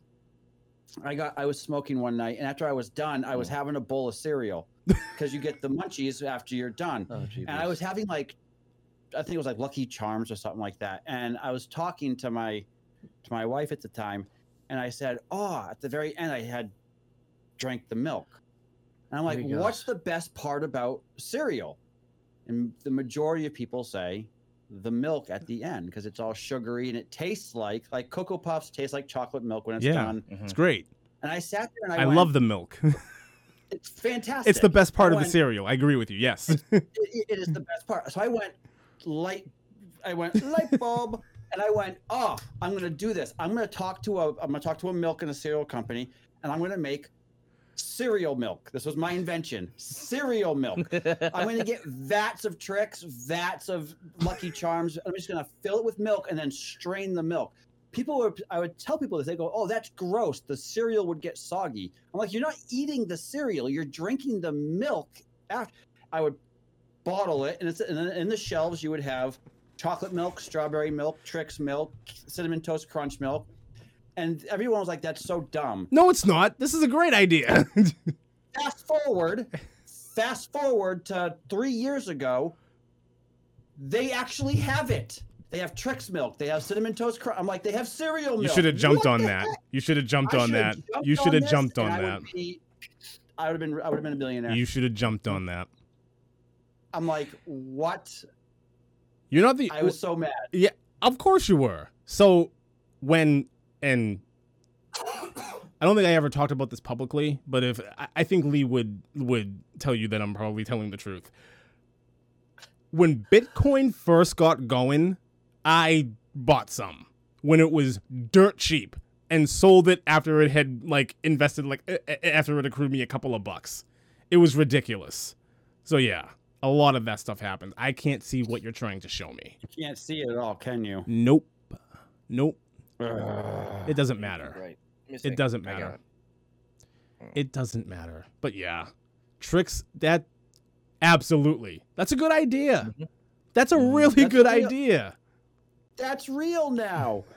I got I was smoking one night, and after I was done, I was having a bowl of cereal (laughs) because you get the munchies after you're done. Oh, And I was having like, I think it was like Lucky Charms or something like that. And I was talking to my to my wife at the time, and I said, "Oh, at the very end, I had drank the milk." And I'm like, "What's the best part about cereal?" And the majority of people say the milk at the end because it's all sugary and it tastes like like Cocoa Puffs taste like chocolate milk when it's Yeah. done. It's great. And I sat there and I, I went, love the milk. (laughs) It's fantastic. It's the best part I of the cereal. I agree with you. Yes. it, (laughs) it- it is the best part. So I went light. I went light bulb, and I went. Oh, I'm gonna do this. I'm gonna talk to a. I'm gonna talk to a milk and a cereal company, and I'm gonna make cereal milk. This was my invention. Cereal milk. I'm gonna get (laughs) vats of Trix, vats of Lucky Charms. I'm just gonna fill it with milk and then strain the milk. People were, I would tell people this. They go, "Oh, that's gross. The cereal would get soggy." I'm like, "You're not eating the cereal. You're drinking the milk." After I would bottle it, and it's and then in the shelves you would have chocolate milk, strawberry milk, Trix milk, cinnamon toast crunch milk, and everyone was like, "That's so dumb." no, it's not. This is a great idea. (laughs) fast forward, fast forward to three years ago, they actually have it. They have Trix milk. They have cinnamon toast crunch. I'm like, they have cereal milk. you should have jumped What on that. You should have jumped on that. You should have jumped on that. I would have been. I would have been a billionaire. You should have jumped on that. I'm like, what? You're not the. I was so mad. Yeah, of course you were. So when and I don't think I ever talked about this publicly, but if I- think Lee would would tell you that I'm probably telling the truth. When Bitcoin first got going, I bought some when it was dirt cheap and sold it after it had like invested like after it accrued me a couple of bucks. It was ridiculous. So yeah, a lot of that stuff happened. I can't see what you're trying to show me. You can't see it at all, can you? Nope. Nope. Ugh. It doesn't matter. Right. It doesn't matter. It doesn't matter. But yeah, Trix that absolutely. That's a good idea. Mhm. That's a Mhm. really That's good real. idea. That's real now. (laughs)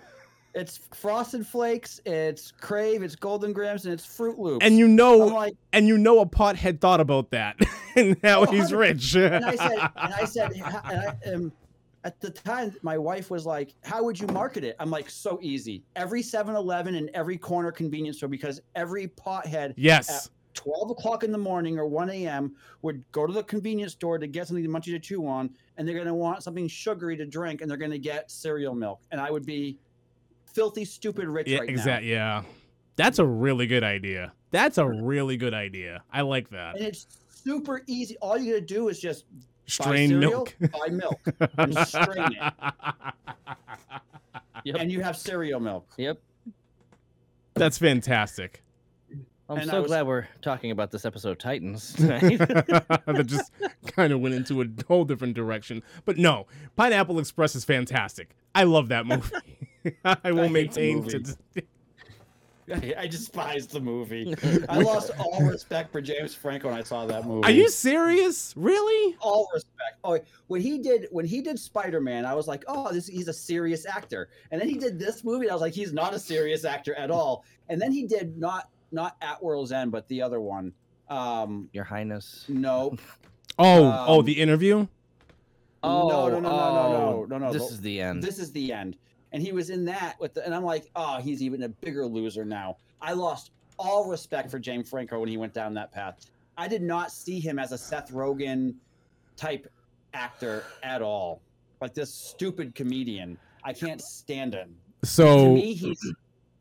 It's Frosted Flakes, it's Krave, it's Golden Grahams, and it's Froot Loops. And you know like, and you know a pothead thought about that (laughs) and now Oh, he's rich. and I said, and I said, (laughs) ha- and I, um, at the time, my wife was like, "How would you market it?" I'm like, "So easy. Every 7-Eleven and every corner convenience store, because every pothead yes. 12 o'clock in the morning or 1 a.m. would go to the convenience store to get something to munch to chew on, and they're going to want something sugary to drink, and they're going to get cereal milk. And I would be filthy, stupid rich Yeah, right exactly. Yeah. That's a really good idea. That's a really good idea. I like that. And it's super easy. All you got to do is just Strain buy cereal, milk. buy milk, and strain it, (laughs) Yep. and you have cereal milk. Yep. That's fantastic. I'm And I so was- glad we're talking about this episode of Titans tonight. (laughs) that just kind of went into a whole different direction. But no, Pineapple Express is fantastic. I love that movie. (laughs) I will I hate the maintain movie. To. (laughs) I despise the movie. (laughs) I lost all respect for James Franco when I saw that movie. Are you serious? Really? all respect. Oh, when he did when he did Spider Man, I was like, oh, this he's a serious actor. And then he did this movie, and I was like, he's not a serious actor at all. And then he did not not at World's End, but the other one. Um, Your Highness. no, (laughs) Oh, oh, Um, the interview. Oh, no, no, no, no, oh, no, no, no. This the- is the end. this is the end. And he was in that with the, and I'm like, oh, he's even a bigger loser now. I lost all respect for James Franco when he went down that path. I did not see him as a Seth Rogen type actor at all. Like this stupid comedian. I can't stand him. to So me, he's.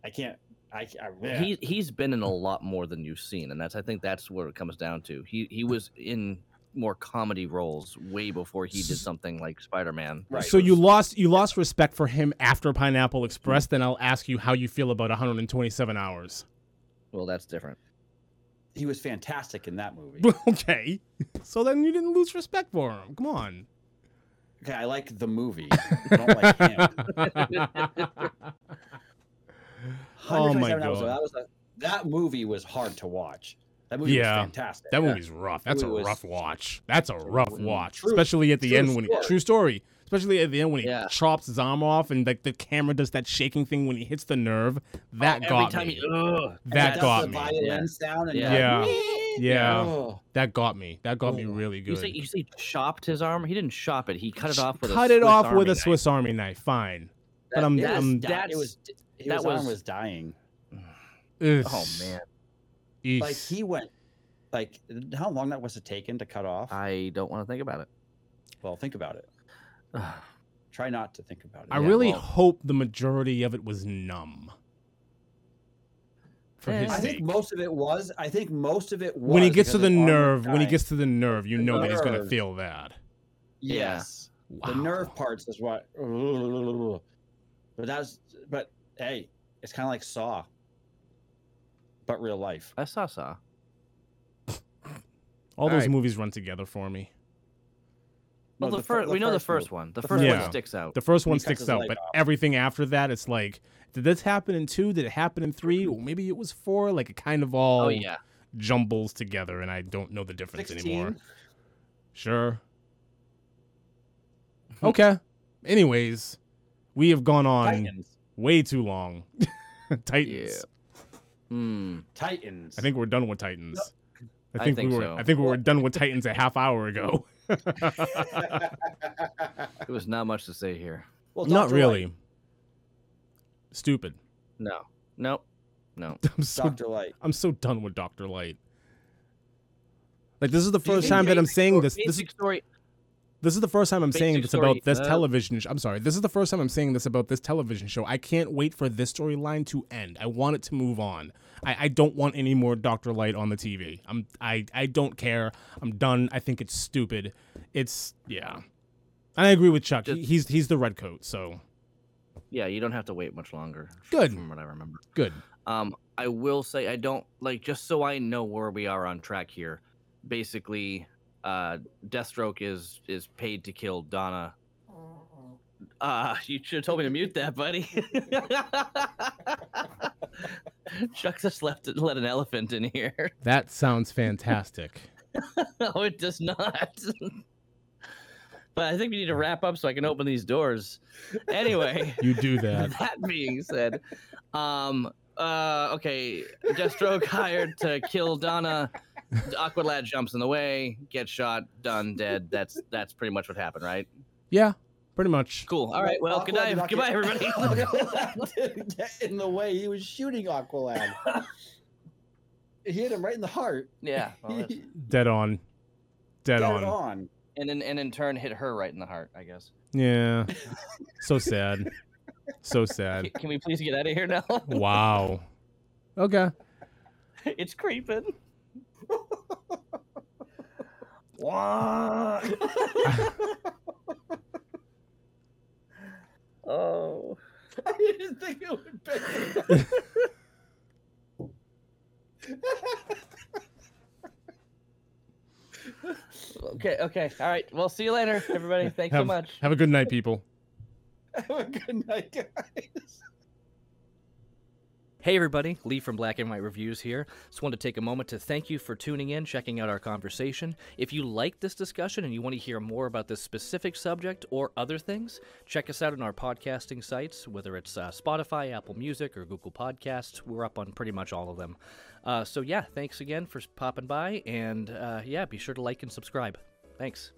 I can't. I. I yeah. He he's been in a lot more than you've seen, and that's I think that's where it comes down to. He he was in more comedy roles way before he did something like Spider Man. Right. so you lost you lost respect for him after Pineapple Express. Then I'll ask you how you feel about 127 hours. Well, that's different. he was fantastic in that movie. (laughs) okay. So then you didn't lose respect for him. Come on. Okay, I like the movie. I don't like him. (laughs) Oh my 127 hours, God. That was a, that movie was hard to watch. That movie Yeah, was fantastic. That Yeah. movie's rough. That's a movie was- rough watch. That's a rough watch, true- especially at the true end when He, true story. Especially at the end when he Yeah. chops his arm off and like the camera does that shaking thing when he hits the nerve. Oh, that Every got time me. he, ugh, that does got the me. violin Yeah. sound and Yeah. Yeah. Oh. That got me. That got me Oh. really You good. say you say chopped his arm? He didn't chop it. He cut it off with Cut a it Swiss off Army with a knife. Swiss Army knife. Fine. But That- I'm- that's- I'm- Di- that's it was his that arm was- was dying. (sighs) Ugh. oh man. Eesh. Like he went like how long that was it taken to cut off? I don't want to think about it. well, think about it. (sighs) Try not to think about it. I yeah, really well- hope the majority of it was numb. For eh, his I sake. think most of it was. I think most of it was when he gets to the his arm was nerve, when he gets to the nerve, you The know that he's gonna feel that. yes, Wow. the nerve parts is what. But that's but hey, it's kind of like Saw, but real life. I saw Saw. All those Alright. movies run together for me. Well, No, the, fir- first we know the first one. one. The The first first one one. sticks out. The first one sticks out, but off. everything after that, it's like, did this happen in two? Did it happen in three? Or maybe it was four. Like it kind of oh, all oh yeah. jumbles together, and I don't know the difference anymore. Sure. Okay. Anyways, we have gone on Titans. way too long. (laughs) Titans. Hmm. Titans. I think we're done with Titans. I I think, think we were. so. I think we were done with Titans a half hour ago. (laughs) There was not much to say here. well, Not really. Light, Stupid. No. Nope. No. (laughs) I'm so. Dr. Light. I'm so done with Doctor Light. Like this is the first time that I'm basic saying this. This is Basic story. This is the first time I'm saying this story, about this uh, television. Sh- I'm sorry. This is the first time I'm saying this about this television show. I can't wait for this storyline to end. I want it to move on. I, I don't want any more Doctor Light on the TV. I'm I I don't care. I'm done. I think it's stupid. It's yeah. And I agree with Chuck. He, Just- he's he's the red coat. So Yeah, you don't have to wait much longer. Good. From what I remember. good. Um, I will say I don't like just so I know where we are on track here. Basically, uh, Deathstroke is is paid to kill Donna. Uh, (laughs) you should have told me to mute that, buddy. (laughs) Chuck just left let an elephant in here. (laughs) That sounds fantastic. no, it does not. but I think we need to wrap up so I can open these doors. Anyway. You do that. that being said, um, uh, okay, Deathstroke hired to kill Donna. (laughs) Aqualad jumps in the way, gets shot, done, dead. That's that's pretty much what happened, right? Yeah, pretty much. Cool. All right. Well, good night. Goodbye, (laughs) get- everybody. Aqualad didn't get in the way. He was shooting Aqualad. he hit him right in the heart. yeah. (laughs) well, Dead on. Dead, Dead on. on. and then and in turn hit her right in the heart. I guess. Yeah. So sad. So sad. Can, can we please get out of here now? Wow. Okay. it's creeping. Wah. (laughs) oh. I didn't think it would be. Okay. Okay. All right. Well, see you later, everybody. Thanks so much. have a good night, people. Have a good night, guys. Hey everybody, Lee from Black and White Reviews here. Just wanted to take a moment to thank you for tuning in, checking out our conversation. If you like this discussion and you want to hear more about this specific subject or other things, check us out on our podcasting sites, whether it's uh, Spotify, Apple Music, or Google Podcasts. We're up on pretty much all of them. Uh, so yeah, thanks again for popping by, and uh, yeah, be sure to like and subscribe. Thanks.